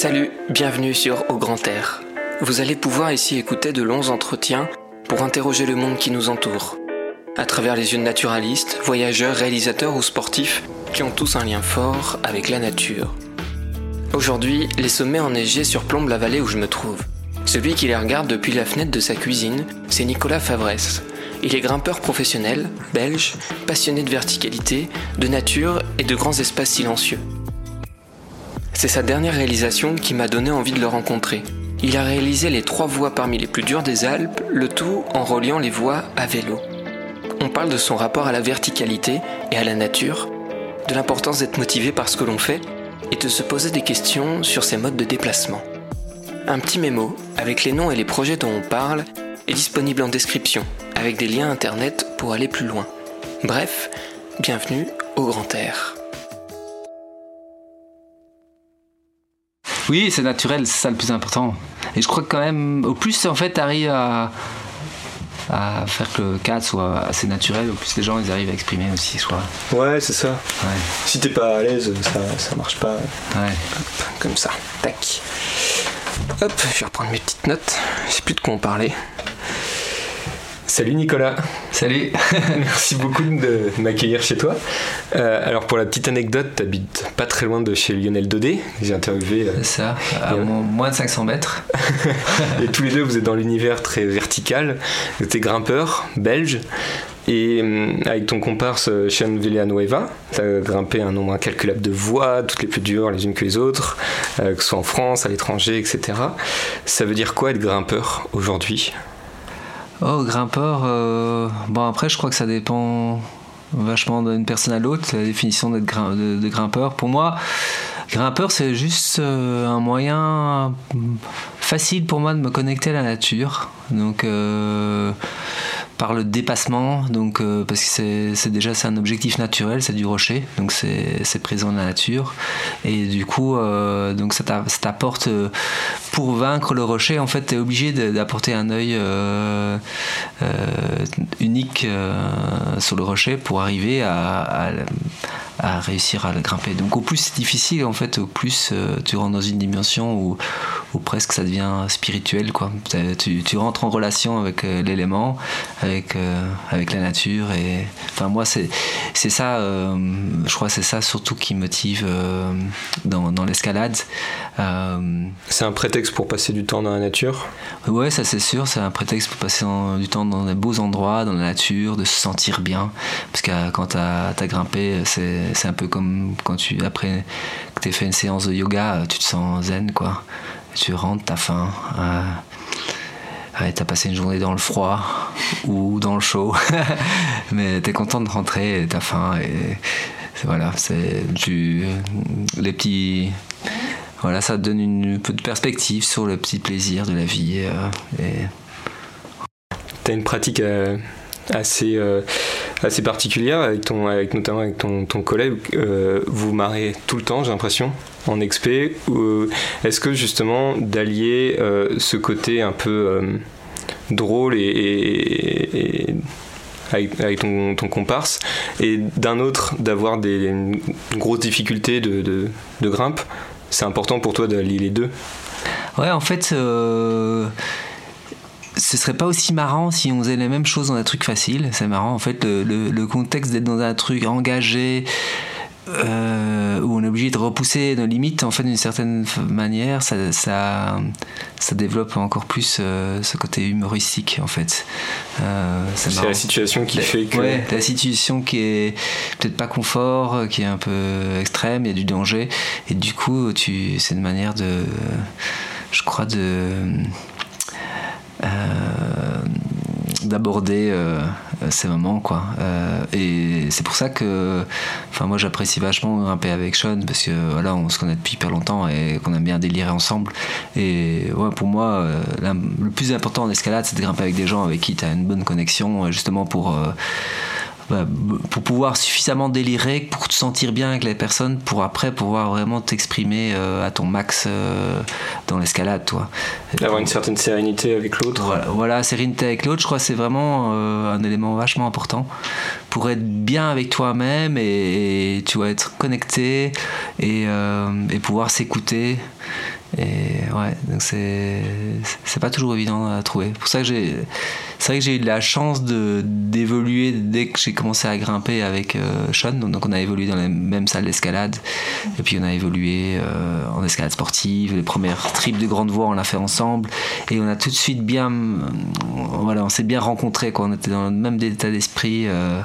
Salut, bienvenue sur Au Grand Air. Vous allez pouvoir ici écouter de longs entretiens pour interroger le monde qui nous entoure. À travers les yeux de naturalistes, voyageurs, réalisateurs ou sportifs qui ont tous un lien fort avec la nature. Aujourd'hui, les sommets enneigés surplombent la vallée où je me trouve. Celui qui les regarde depuis la fenêtre de sa cuisine, c'est Nicolas Favresse. Il est grimpeur professionnel, belge, passionné de verticalité, de nature et de grands espaces silencieux. C'est sa dernière réalisation qui m'a donné envie de le rencontrer. Il a réalisé les trois voies parmi les plus dures des Alpes, le tout en reliant les voies à vélo. On parle de son rapport à la verticalité et à la nature, de l'importance d'être motivé par ce que l'on fait et de se poser des questions sur ses modes de déplacement. Un petit mémo avec les noms et les projets dont on parle est disponible en description avec des liens internet pour aller plus loin. Bref, bienvenue au Grand Air. Oui, c'est naturel, c'est ça le plus important. Et je crois que quand même, au plus en fait, t'arrives à, à faire que le cadre soit assez naturel, au plus les gens ils arrivent à exprimer aussi. Soit... Ouais, c'est ça. Ouais. Si t'es pas à l'aise, ça, ça marche pas. Ouais. Hop, comme ça. Tac. Hop, je vais reprendre mes petites notes. Je sais plus de quoi on parlait. Salut Nicolas, Salut merci beaucoup de m'accueillir chez toi. Euh, alors pour la petite anecdote, t'habites pas très loin de chez Lionel Dodé, j'ai interviewé. euh, ça, à moins de 500 mètres. et tous les deux, vous êtes dans l'univers très vertical. Vous êtes grimpeur, belge. Et hum, avec ton comparse euh, Sean Villanueva, tu as grimpé un nombre incalculable de voies, toutes les plus dures les unes que les autres, euh, que ce soit en France, à l'étranger, etc. Ça veut dire quoi être grimpeur aujourd'hui? Oh, grimpeur, euh, bon après je crois que ça dépend vachement d'une personne à l'autre, la définition d'être de grimpeur. Pour moi, grimpeur c'est juste euh, un moyen facile pour moi de me connecter à la nature. Donc euh, par le dépassement, donc euh, parce que c'est, déjà un objectif naturel, c'est du rocher, donc c'est, présent dans la nature. Et du coup, donc ça, t'a- ça t'apporte pour vaincre le rocher, en fait, tu es obligé d'apporter un œil unique sur le rocher pour arriver à réussir à le grimper. Donc au plus c'est difficile, en fait, au plus euh, tu rentres dans une dimension où, où presque ça devient spirituel. Quoi. Tu, tu rentres en relation avec euh, l'élément, avec, euh, avec la nature. Et, enfin, moi, c'est ça, je crois c'est ça surtout qui motive dans, dans l'escalade. C'est un prétexte pour passer du temps dans la nature? Ouais, ça c'est sûr, c'est un prétexte pour passer du temps dans des beaux endroits, dans la nature, de se sentir bien. Parce que quand t'as as grimpé, c'est c'est un peu comme quand tu, après que t'aies fait une séance de yoga, euh, tu te sens zen, quoi. Tu rentres, t'as faim. euh, t'as passé une journée dans le froid ou dans le chaud, mais t'es content de rentrer, t'as faim et voilà, c'est tu les petits voilà, ça donne une peu de perspective sur le petit plaisir de la vie. euh, et Tu as une pratique euh, assez, euh, assez particulière, avec ton, avec, notamment avec ton, ton collègue. euh, vous marrez tout le temps, j'ai l'impression, en expé. euh, Est-ce que justement d'allier ce côté un peu drôle et, avec, ton, ton comparse, et d'un autre d'avoir des une grosse difficulté de, de, grimpe, c'est important pour toi d'allier les deux? Ouais, en fait, ce serait pas aussi marrant si on faisait les mêmes choses dans un truc facile. C'est marrant, en fait, le, le- le contexte d'être dans un truc engagé. euh, où on est obligé de repousser nos limites en fait d'une certaine manière ça, ça, ça développe encore plus euh, ce côté humoristique en fait Euh, c'est la situation qui La- fait que... Ouais, la situation qui est peut-être pas confort, qui est un peu extrême, il y a du danger. Et du coup, tu, c'est une manière de. Je crois de. euh, d'aborder euh, ces moments quoi. Euh, et c'est pour ça que enfin moi j'apprécie vachement grimper avec Sean parce que voilà on se connaît depuis hyper longtemps et qu'on aime bien délirer ensemble. Et ouais pour moi euh, le plus important en escalade c'est de grimper avec des gens avec qui tu as une bonne connexion euh, justement pour euh, pour pouvoir suffisamment délirer pour te sentir bien avec les personnes pour après pouvoir vraiment t'exprimer euh, à ton max euh, dans l'escalade toi D'avoir une certaine sérénité avec l'autre. voilà, voilà, sérénité avec l'autre, je crois c'est vraiment euh, un élément vachement important pour être bien avec toi-même et, et, tu vas être connecté et, et pouvoir s'écouter Et ouais, donc c'est c'est pas toujours évident à trouver. Pour ça que j'ai c'est vrai que j'ai eu la chance de d'évoluer dès que j'ai commencé à grimper avec euh, Sean. Donc on a évolué dans la même salle d'escalade et puis on a évolué euh, en escalade sportive. Les premières trips de grande voie on l'a fait ensemble et on a tout de suite bien voilà on s'est bien rencontrés quoi. On était dans le même état d'esprit euh,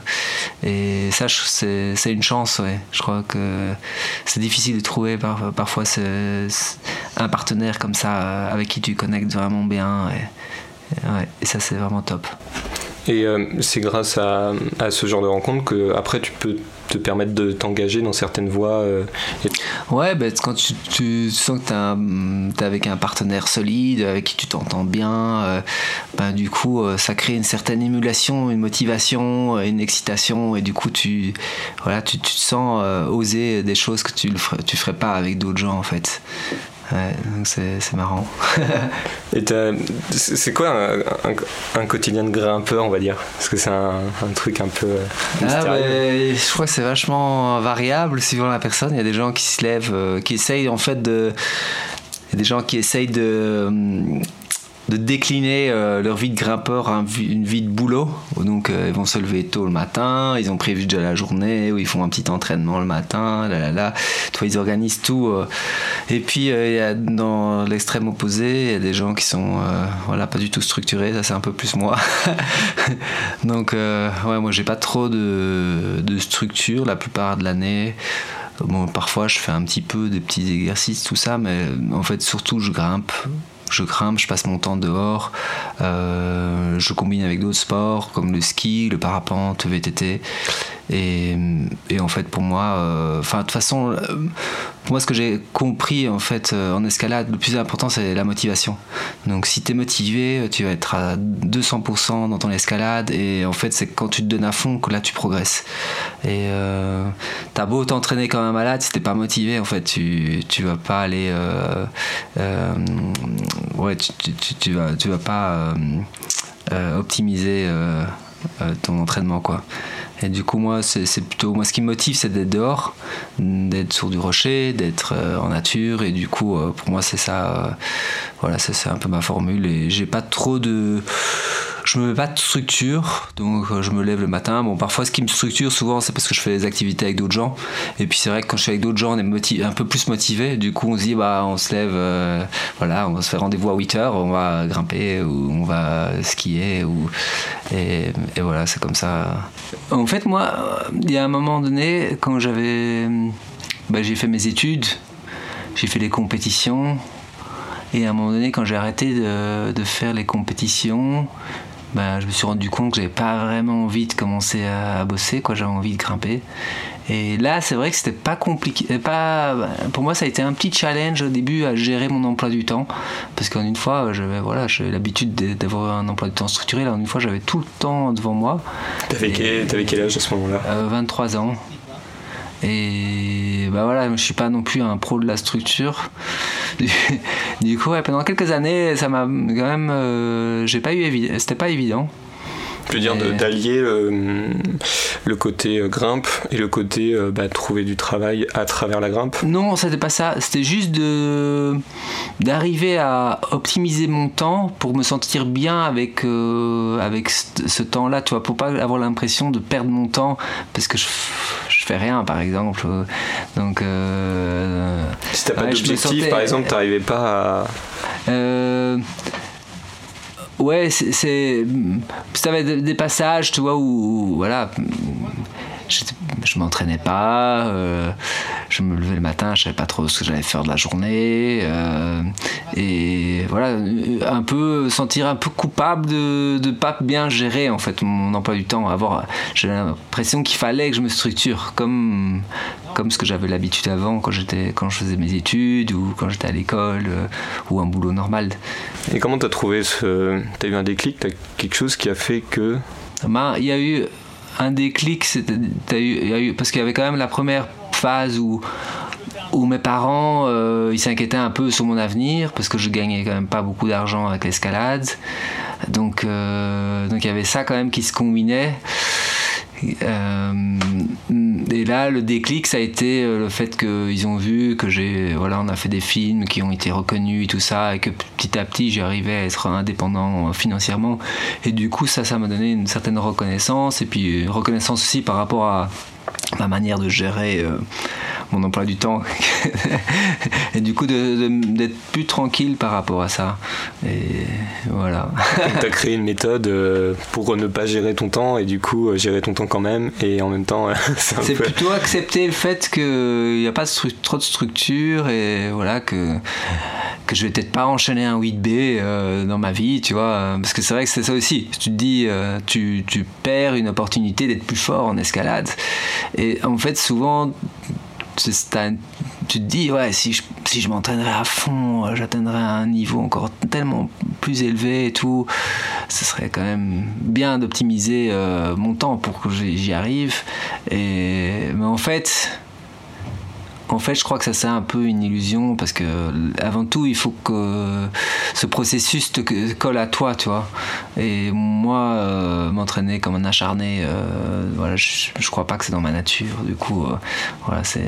et ça c'est une chance ouais. Je crois que c'est difficile de trouver par, parfois un partenaire comme ça avec qui tu connectes vraiment bien. Ouais, et ça, c'est vraiment top. Et euh, c'est grâce à, à, ce genre de rencontre que après tu peux te permettre de t'engager dans certaines voies. Euh, ouais, bah, quand tu, tu sens que tu es avec un partenaire solide, avec qui tu t'entends bien, euh, ben, du coup ça crée une certaine émulation, une motivation, une excitation, et du coup tu, voilà, tu, tu te sens oser des choses que tu ne tu ferais pas avec d'autres gens en fait. Ouais, donc c'est marrant. Et c'est quoi un, un, quotidien de grimpeur, on va dire? Parce que c'est un, un, truc un peu. Euh, ah je crois que c'est vachement variable suivant la personne. Il y a des gens qui se lèvent, euh, qui essayent en fait de. Il y a des gens qui essayent de de décliner euh, leur vie de grimpeur en une vie de boulot. Donc euh, ils vont se lever tôt le matin, ils ont prévu déjà la journée, où ils font un petit entraînement le matin, là là là. Toi, ils organisent tout. Euh. Et puis il y a, dans l'extrême opposé, il y a des gens qui sont voilà pas du tout structurés. Ça c'est un peu plus moi. Donc ouais, moi j'ai pas trop de, de structure la plupart de l'année. Bon, parfois je fais un petit peu des petits exercices, tout ça, mais en fait surtout je grimpe je grimpe, je passe mon temps dehors, euh, je combine avec d'autres sports comme le ski, le parapente, VTT. Et, en fait, pour moi, euh, enfin, de toute façon, euh, pour moi, ce que j'ai compris en fait en escalade, le plus important, c'est la motivation. Donc, si tu es motivé, tu vas être à 200% dans ton escalade. Et en fait, c'est quand tu te donnes à fond que là, tu progresses. Et t'as beau t'entraîner comme un malade, si t'es pas motivé, en fait, tu, tu vas pas aller. ouais, tu, tu, tu, vas, tu vas pas optimiser ton entraînement, quoi. Et du coup, moi, c'est plutôt. Moi, ce qui me motive, c'est d'être dehors, d'être sur du rocher, d'être euh, en nature. Et du coup, euh, pour moi, c'est ça. Euh, voilà, c'est un peu ma formule. Et j'ai pas trop de je me mets pas de structure, donc je me lève le matin. Bon, parfois, ce qui me structure souvent, c'est parce que je fais des activités avec d'autres gens. Et puis, c'est vrai que quand je suis avec d'autres gens, on est un peu plus motivé. Du coup, on se dit, bah, on se lève, voilà, on va se faire rendez-vous à 8 heures, on va grimper ou on va skier. Ou... Et, et voilà, c'est comme ça. En fait, moi, il y a un moment donné, quand j'avais. Bah, j'ai fait mes études, j'ai fait les compétitions, et à un moment donné, quand j'ai arrêté de, faire les compétitions, bah, je me suis rendu compte que j'avais pas vraiment envie de commencer à, bosser, quoi. J'avais envie de grimper. Et là, c'est vrai que c'était pas compliqué. Pas, pour moi, ça a été un petit challenge au début à gérer mon emploi du temps. Parce qu'en une fois, j'avais voilà, l'habitude d'avoir un emploi du temps structuré. Là, en une fois, j'avais tout le temps devant moi. T'avais quel, quel, âge à ce moment-là? 23 euh, ans. Et bah voilà, je suis pas non plus un pro de la structure. Du, coup, pendant quelques années, ça m'a quand même. Euh, j'ai pas eu C'était pas évident. Tu veux dire d'allier le, côté euh, grimpe et le côté euh, bah, trouver du travail à travers la grimpe Non, c'était pas ça. C'était juste de d'arriver à optimiser mon temps pour me sentir bien avec avec ce temps-là, tu vois, pour pas avoir l'impression de perdre mon temps parce que je je fais rien par exemple donc euh, si t'as pas d'objectif par exemple t'arrivais pas à euh, ouais c'est si t'avais des passages tu vois où voilà je m'entraînais pas, euh, je me levais le matin, je savais pas trop ce que j'allais faire de la journée, euh, et voilà, un peu sentir un peu coupable de ne pas bien gérer en fait mon emploi du temps, avoir, j'ai l'impression qu'il fallait que je me structure comme comme ce que j'avais l'habitude avant quand j'étais quand je faisais mes études ou quand j'étais à l'école euh, ou un boulot normal. Et comment t'as trouvé ce, t'as eu un déclic, t'as quelque chose qui a fait que ben, il y a eu un déclic, parce qu'il y avait quand même la première phase où, où mes parents euh, ils s'inquiétaient un peu sur mon avenir parce que je gagnais quand même pas beaucoup d'argent avec l'escalade. Donc, euh, donc il y avait ça quand même qui se combinait. Et là, le déclic, ça a été le fait qu'ils ont vu que j'ai, voilà, on a fait des films qui ont été reconnus et tout ça, et que petit à petit, j'arrivais à être indépendant financièrement. Et du coup, ça, ça m'a donné une certaine reconnaissance, et puis reconnaissance aussi par rapport à ma manière de gérer euh, mon emploi du temps. Et du coup d'être plus tranquille par rapport à ça. Et voilà. Tu as créé une méthode euh, pour ne pas gérer ton temps et du coup euh, gérer ton temps quand même. Et en même temps c'est plutôt accepter le fait qu'il n'y a pas trop de structure et voilà que que je vais peut-être pas enchaîner un 8B dans ma vie tu vois. Parce que c'est vrai que c'est ça aussi. Tu te dis tu, tu perds une opportunité d'être plus fort en escalade et en fait, souvent, tu te dis, ouais, si je, si je m'entraînerais à fond, euh, j'atteindrais un niveau encore tellement plus élevé et tout, ce serait quand même bien d'optimiser euh, mon temps pour que j'y arrive. Et, mais en fait, en fait, je crois que ça c'est un peu une illusion parce que avant tout, il faut que ce processus te colle à toi, tu vois. Et moi, euh, m'entraîner comme un acharné, euh, voilà, je, je, crois pas que c'est dans ma nature. Du coup, euh, voilà, c'est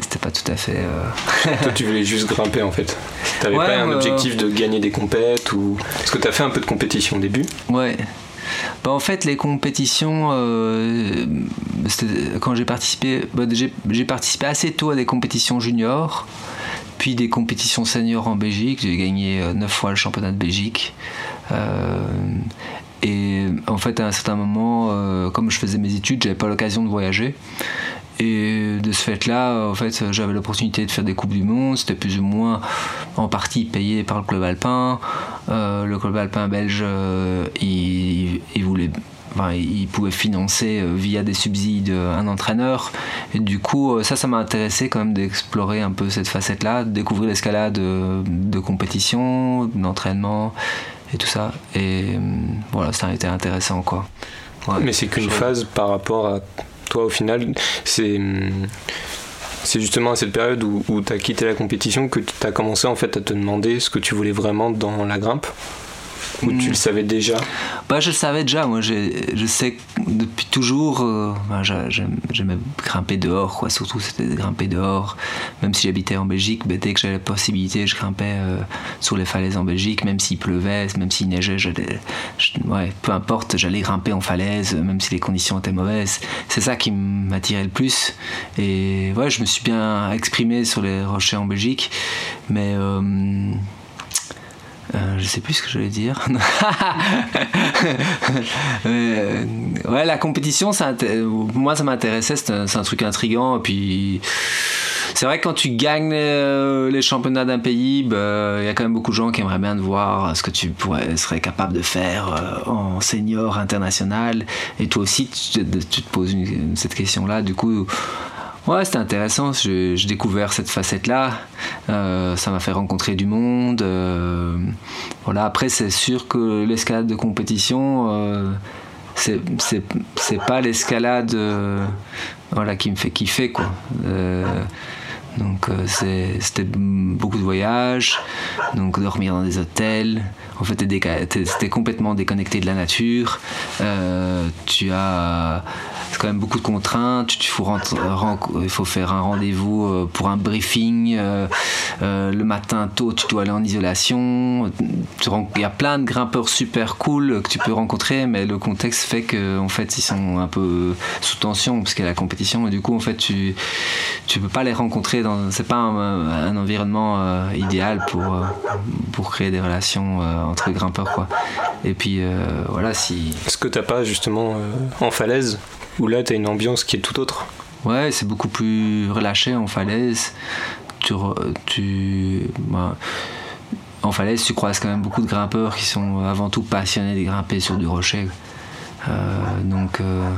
c'était pas tout à fait. Toi, tu voulais juste grimper en fait. T'avais pas un objectif de gagner des compètes ou. Parce que t'as fait un peu de compétition au début. Ouais. Bah, en fait, les compétitions, euh, quand j'ai participé, bah, j'ai participé assez tôt à des compétitions juniors, puis des compétitions seniors en Belgique. J'ai gagné 9 euh, fois le championnat de Belgique. Euh, et en fait, à un certain moment, comme je faisais mes études, j'avais pas l'occasion de voyager. Et de ce fait-là, en fait, j'avais l'opportunité de faire des Coupes du Monde. C'était plus ou moins en partie payé par le club alpin. Euh, le club alpin belge, euh, il, voulait il pouvait financer euh, via des subsides un entraîneur. Et du coup, ça, ça m'a intéressé quand même d'explorer un peu cette facette-là, de découvrir l'escalade de, compétition, d'entraînement et tout ça. Et voilà, ça a été intéressant, quoi. Mais c'est qu'une phase par rapport à toi, au final, c'est justement à cette période où, où tu as quitté la compétition que tu as commencé en fait à te demander ce que tu voulais vraiment dans la grimpe? Ou tu le hmm. savais déjà bah, Je le savais déjà. Moi, je sais depuis toujours, euh, bah, j'aimais grimper dehors, quoi. surtout c'était grimper dehors. Même si j'habitais en Belgique, bah, dès que j'avais la possibilité, je grimpais euh, sur les falaises en Belgique, même s'il pleuvait, même s'il neigeait, ouais, peu importe, j'allais grimper en falaise, même si les conditions étaient mauvaises. C'est ça qui m'attirait le plus. Et ouais, je me suis bien exprimé sur les rochers en Belgique, mais. Euh, euh, je sais plus ce que je voulais dire. Euh, ouais, la compétition, moi, ça m'intéressait. C'est un, truc intrigant. Puis, c'est vrai que quand tu gagnes euh, les championnats d'un pays, bah, il y a quand même beaucoup de gens qui aimeraient bien te voir ce que tu serais capable de faire en senior international. Et toi aussi, tu, te poses cette question-là. Du coup, Ouais, c'était intéressant. J'ai découvert cette facette-là. Euh, ça m'a fait rencontrer du monde. Euh, voilà. Après, c'est sûr que l'escalade de compétition, euh, c'est pas l'escalade voilà, qui me fait kiffer, quoi. donc c'était beaucoup de voyages, donc dormir dans des hôtels. En fait, t'es complètement déconnecté de la nature. tu as c'est quand même beaucoup de contraintes. Il faut, faire un rendez-vous euh, pour un briefing. Euh, euh, le matin tôt, tu dois aller en isolation. Il y a plein de grimpeurs super cool que tu peux rencontrer, mais le contexte fait qu'en en fait, ils sont un peu sous tension parce qu'il y a la compétition. Et du coup, en fait, tu tu peux pas les rencontrer. Dans, c'est pas un, environnement idéal pour, pour créer des relations entre grimpeurs. Quoi. Et puis, voilà, si. Est-ce que t'as pas justement en falaise où là, tu as une ambiance qui est tout autre. Ouais, c'est beaucoup plus relâché en falaise. Tu, tu, bah, en falaise, tu croises quand même beaucoup de grimpeurs qui sont avant tout passionnés de grimper sur du rocher. Euh, donc, euh,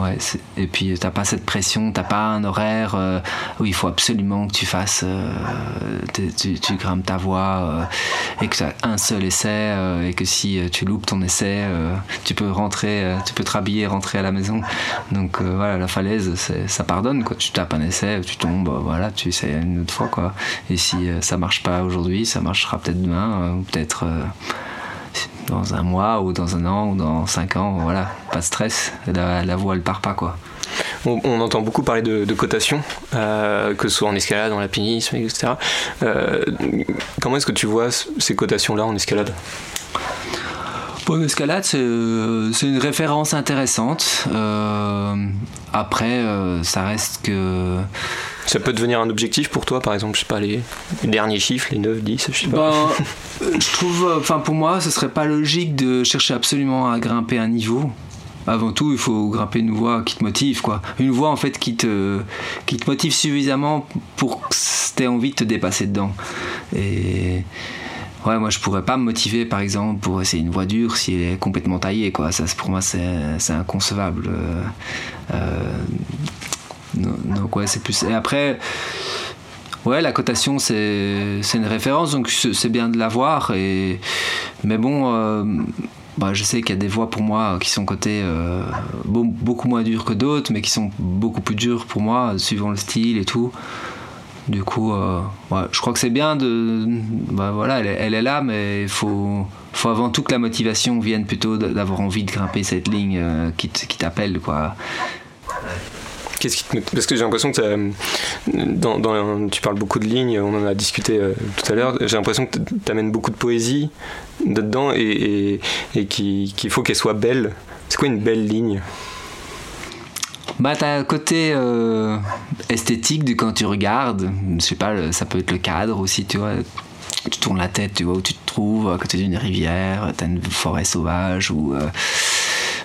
Ouais, et puis t'as pas cette pression, t'as pas un horaire euh, où il faut absolument que tu fasses, euh, tu, tu, grimpes ta voix euh, et que tu as un seul essai et que si tu loupes ton essai, tu peux rentrer, tu peux te rhabiller rentrer à la maison. Donc voilà, la falaise, ça pardonne quoi. Tu tapes un essai, tu tombes, voilà, tu essaies une autre fois quoi. Et si ça marche pas aujourd'hui, ça marchera peut-être demain ou peut-être dans un mois ou dans un an ou dans cinq ans, voilà, pas de stress, la, la voie elle part pas quoi. On, entend beaucoup parler de, cotation, euh, que ce soit en escalade, en alpinisme, etc. Euh, comment est-ce que tu vois ces cotations-là en escalade? En escalade, c'est une référence intéressante. après, ça reste que ça peut devenir un objectif pour toi, par exemple, je sais pas, les, derniers chiffres, les 9, 10, je sais pas. Ben, je trouve, enfin pour moi, ce serait pas logique de chercher absolument à grimper un niveau. Avant tout, il faut grimper une voie qui te motive, quoi. Une voie en fait qui te, qui te motive suffisamment pour que tu aies envie de te dépasser dedans. Et ouais, moi je pourrais pas me motiver par exemple pour essayer une voie dure si elle est complètement taillée, quoi. Ça, pour moi, c'est inconcevable. Euh, euh, donc ouais, c'est plus. Et après, ouais, la cotation c'est une référence, donc c'est bien de l'avoir. Et mais bon. Euh, bah, je sais qu'il y a des voix pour moi qui sont cotées euh, beaucoup moins dures que d'autres, mais qui sont beaucoup plus dures pour moi, suivant le style et tout. Du coup, euh, je crois que c'est bien de. Bah, voilà, elle, est là, mais il faut, faut avant tout que la motivation vienne plutôt d'avoir envie de grimper cette ligne qui t'appelle, quoi. Qu'est-ce qui Parce que j'ai l'impression que tu parles beaucoup de lignes, on en a discuté euh, tout à l'heure. J'ai l'impression que tu amènes beaucoup de poésie dedans et, et, qu'il faut qu'elle soit belle. C'est quoi une belle ligne? Bah, t'as un côté euh, esthétique de quand tu regardes. Je sais pas, ça peut être le cadre aussi, tu vois. Tu tournes la tête, tu vois où tu te trouves, à côté d'une rivière, t'as une forêt sauvage ou.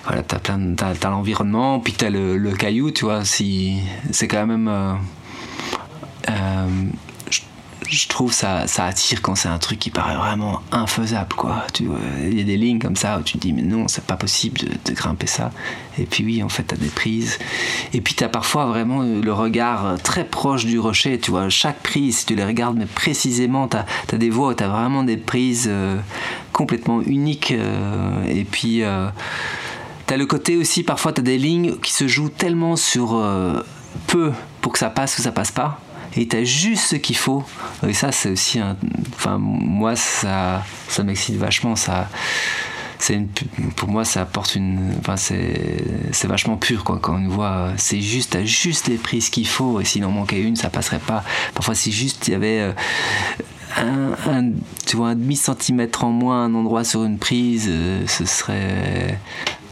Voilà, t'as plein, t'as, l'environnement, puis t'as le, le caillou, tu vois. Si c'est quand même, euh, euh, je, trouve ça, ça attire quand c'est un truc qui paraît vraiment infaisable, quoi. Il y a des lignes comme ça où tu te dis mais non, c'est pas possible de, grimper ça. Et puis oui, en fait, t'as des prises. Et puis t'as parfois vraiment le regard très proche du rocher, tu vois. Chaque prise, si tu les regardes mais précisément, t'as, as des voies t'as vraiment des prises euh, complètement uniques. et puis T'as le côté aussi, parfois, t'as des lignes qui se jouent tellement sur euh, peu pour que ça passe ou ça passe pas. Et t'as juste ce qu'il faut. Et ça, c'est aussi un. Enfin, moi, ça, ça m'excite vachement. Ça. C'est une, pour moi, ça apporte une. Enfin, c'est, vachement pur, quoi. Quand on voit, c'est juste, t'as juste les prises qu'il faut. Et s'il en manquait une, ça passerait pas. Parfois, c'est juste, il y avait. Euh, un, tu vois, un demi-centimètre en moins un endroit sur une prise, euh, ce serait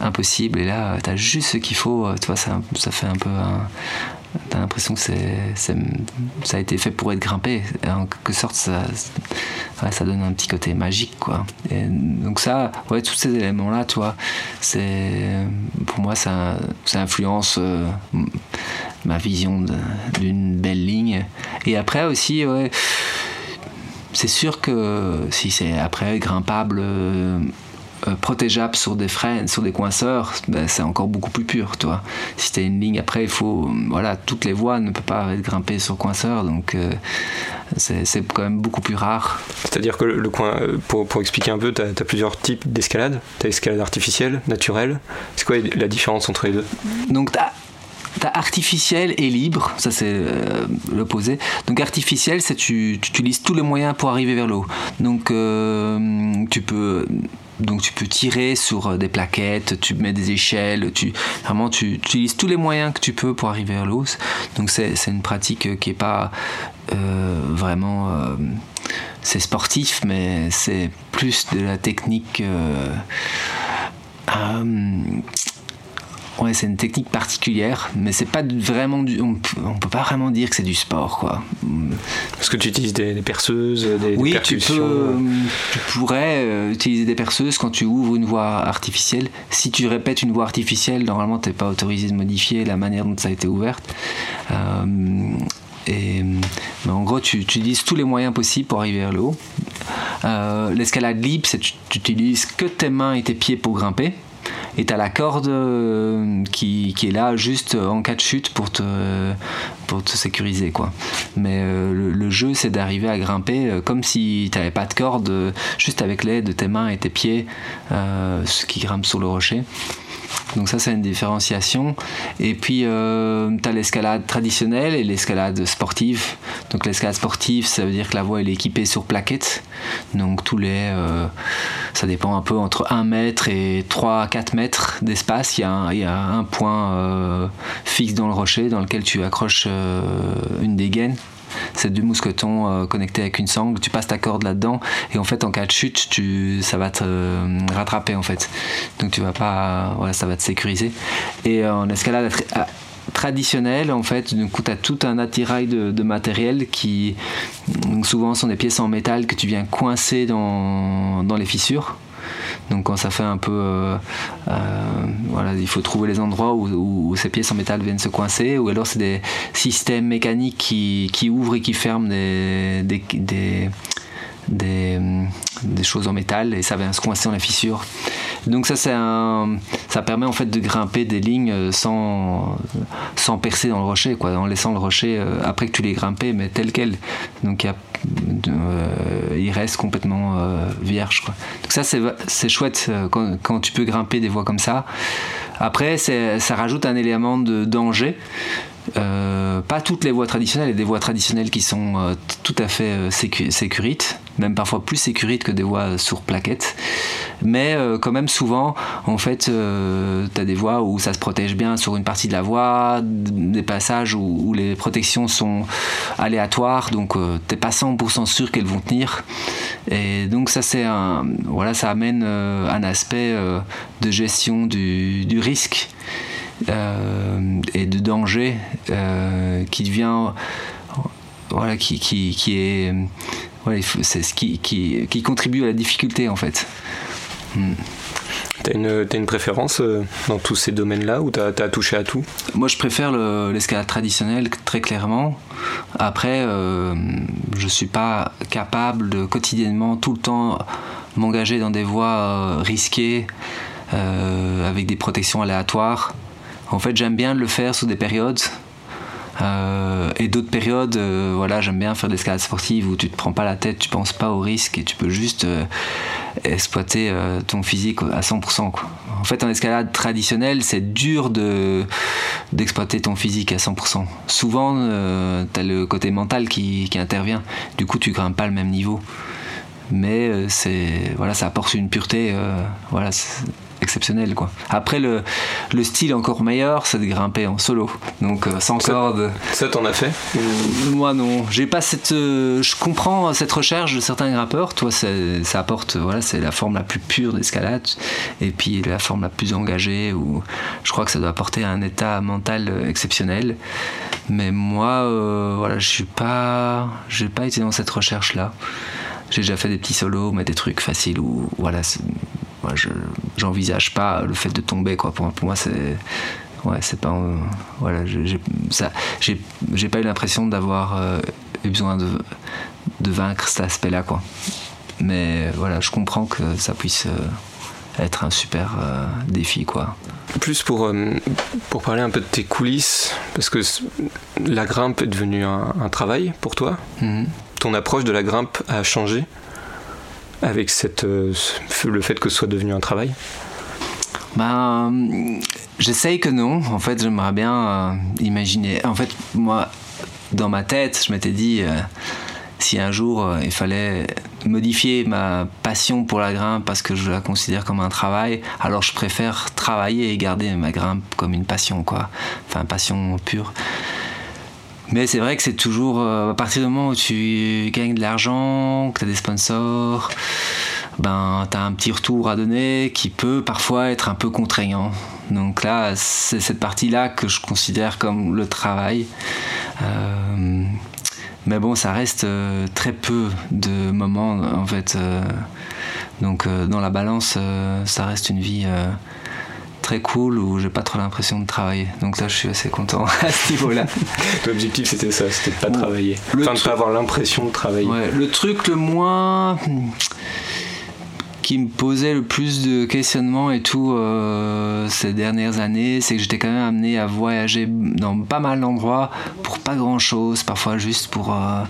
impossible. Et là, tu as juste ce qu'il faut. Tu vois, ça, ça fait un peu. T'as l'impression que c'est, ça a été fait pour être grimpé. En quelque sorte, ça, ça donne un petit côté magique, quoi. Donc ça, ouais, tous ces éléments-là, tu vois, c'est, pour moi, ça, ça influence euh, ma vision d'une belle ligne. Et après aussi, ouais, c'est sûr que si c'est après grimpable, euh, euh, protégeable sur des freins, sur des coinceurs, ben, c'est encore beaucoup plus pur, toi. Si tu as une ligne après, il faut, voilà, toutes les voies ne peuvent pas être grimpées sur coinceur, donc euh, c'est quand même beaucoup plus rare. C'est-à-dire que le, coin, pour, pour, expliquer un peu, tu as, plusieurs types d'escalade. Tu as escalade artificielle, naturelle. C'est quoi la différence entre les deux? Donc T'as artificiel et libre, ça c'est euh, l'opposé. Donc artificiel, c'est tu, tu, utilises tous les moyens pour arriver vers l'eau. Donc euh, tu peux donc tu peux tirer sur des plaquettes, tu mets des échelles, tu vraiment tu, utilises tous les moyens que tu peux pour arriver vers l'eau. Donc c'est une pratique qui est pas euh, vraiment c'est sportif, mais c'est plus de la technique. Ouais, c'est une technique particulière, mais c'est pas vraiment du. On, peut pas vraiment dire que c'est du sport, quoi. Parce que tu utilises des, perceuses, des, oui, tu, peux, tu pourrais euh, utiliser des perceuses quand tu ouvres une voie artificielle. Si tu répètes une voie artificielle, normalement, tu n'es pas autorisé de modifier la manière dont ça a été ouverte. Euh, et, mais en gros, tu, utilises tous les moyens possibles pour arriver vers le haut. Euh, l'escalade libre, c'est tu, tu utilises que tes mains et tes pieds pour grimper et t'as la corde euh, qui, est là juste en cas de chute pour te, pour sécuriser. Mais euh, le, jeu c'est d'arriver à grimper euh, comme si t'avais pas de corde, juste avec l'aide de tes mains et tes pieds, qui grimpe sur le rocher. Donc ça, c'est une différenciation. Et puis, euh, tu as l'escalade traditionnelle et l'escalade sportive. Donc l'escalade sportive, ça veut dire que la voie elle est équipée sur plaquettes. Donc tous les... Euh, ça dépend un peu entre 1 mètre et 3 à 4 mètres d'espace. Il y, a un, point euh, fixe dans le rocher dans lequel tu accroches une dégaine c'est deux mousquetons euh, connectés avec une sangle, tu passes ta corde là-dedans et en fait en cas de chute, tu, ça va te euh, rattraper en fait. Donc tu vas pas, voilà, ça va te sécuriser. Et euh, en escalade traditionnelle, en fait, du coup, tu as tout un attirail de, matériel qui, souvent, sont des pièces en métal que tu viens coincer dans, dans les fissures. Donc quand ça fait un peu, euh, euh, voilà, il faut trouver les endroits où, ces pièces en métal viennent se coincer, ou alors c'est des systèmes mécaniques qui, ouvrent et qui ferment des, des, choses en métal et ça vient se coincer dans la fissure. Donc ça, ça permet en fait de grimper des lignes sans, sans percer dans le rocher, quoi, en laissant le rocher euh, après que tu l'aies grimpé, mais tel quel. Donc il a euh, il reste complètement euh, vierge. Quoi. Donc ça, c'est chouette euh, quand, quand, tu peux grimper des voies comme ça. Après, ça rajoute un élément de danger. Euh, pas toutes les voies traditionnelles, a des voies traditionnelles qui sont euh, tout à fait euh, sécurites, même parfois plus sécurites que des voies sur plaquettes. Mais quand même souvent, en fait, tu as des voies où ça se protège bien sur une partie de la voie, des passages où, les protections sont aléatoires, donc t'es pas 100% sûr qu'elles vont tenir. Et donc ça, voilà, ça amène un aspect de gestion du risque. Euh, et de danger euh, qui devient voilà qui, qui, qui est voilà, c'est ce qui, qui, qui, contribue à la difficulté en fait. Hmm. T'as une, une préférence euh, dans tous ces domaines-là ou t'as as touché à tout? Moi je préfère l'escalade traditionnelle très clairement. Après, euh, je suis pas capable de quotidiennement tout le temps m'engager dans des voies risquées avec des protections aléatoires. En fait, j'aime bien le faire sous des périodes. Euh, et d'autres périodes, euh, voilà, j'aime bien faire de l'escalade sportive où tu te prends pas la tête, tu penses pas au risque et tu peux juste euh, exploiter ton physique à 100%. Quoi. En fait, en escalade traditionnelle, c'est dur de, d'exploiter ton physique à 100%. Souvent, tu as le côté mental qui, intervient. Du coup, tu grimpes pas le même niveau. Mais voilà, ça apporte une pureté. Exceptionnel quoi. Après le, le style encore meilleur, c'est de grimper en solo, donc euh, sans corde. Ça t'en as fait Moi non, j'ai pas cette. Euh, je comprends cette recherche de certains grimpeurs. Toi, ça, apporte, voilà, c'est la forme la plus pure d'escalade, et puis la forme la plus engagée. Où je crois que ça doit apporter un état mental exceptionnel. Mais moi, euh, voilà, je suis pas, j'ai pas été dans cette recherche là. J'ai déjà fait des petits solos, mais des trucs faciles où voilà, moi je j'envisage pas le fait de tomber quoi. Pour, pour moi c'est ouais c'est pas euh, voilà j'ai ça j'ai pas eu l'impression d'avoir euh, eu besoin de de vaincre cet aspect là quoi. Mais voilà je comprends que ça puisse euh, être un super défi quoi. Plus pour pour parler un peu de tes coulisses parce que la grimpe est devenue un, travail pour toi. Mm-hmm. Ton approche de la grimpe a changé avec cette, euh, le fait que ce soit devenu un travail? Ben, J'essaye que non. En fait, j'aimerais bien euh, imaginer. En fait, moi, dans ma tête, je m'étais dit euh, si un jour il fallait modifier ma passion pour la grimpe parce que je la considère comme un travail, alors je préfère travailler et garder ma grimpe comme une passion, quoi. Enfin, passion pure. Mais c'est vrai que c'est toujours euh, à partir du moment où tu gagnes de l'argent, que tu as des sponsors, ben tu as un petit retour à donner qui peut parfois être un peu contraignant. Donc là, c'est cette partie-là que je considère comme le travail. Euh, mais bon, ça reste euh, très peu de moments en fait. donc dans la balance, ça reste une vie très cool où j'ai pas trop l'impression de travailler. Donc là, je suis assez content à ce niveau-là. L'objectif, c'était ça, c'était de pas travailler. enfin, de pas avoir l'impression de travailler. le truc le moins qui me posait le plus de questionnements et tout euh, ces dernières années, c'est que j'étais quand même amené à voyager dans pas mal d'endroits pour pas grand chose, parfois juste pour euh,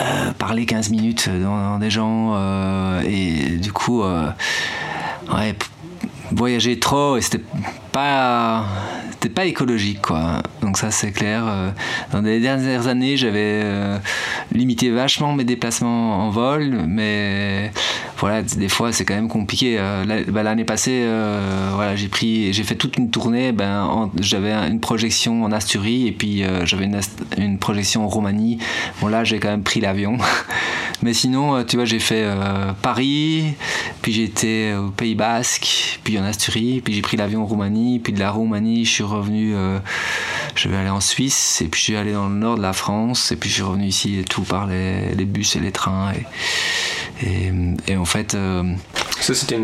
euh, parler 15 minutes dans, des gens et du coup, ouais, voyager trop et c'était pas c'était pas écologique quoi. Donc ça c'est clair. Euh, dans les dernières années j'avais euh, limité vachement mes déplacements en vol mais voilà des fois c'est quand même compliqué. Euh, bah, l'année passée voilà j'ai pris j'ai fait toute une tournée ben j'avais une projection en Asturie et puis j'avais une, une, projection en Roumanie. Bon là j'ai quand même pris l'avion. Mais sinon tu vois j'ai fait Paris puis j'étais au Pays Basque puis en Asturie puis j'ai pris l'avion en Roumanie puis de la Roumanie, je suis revenu, euh, je vais aller en Suisse, et puis je suis allé dans le nord de la France, et puis je suis revenu ici et tout par les, bus et les trains. Et, et, en fait. Euh, ça, c'était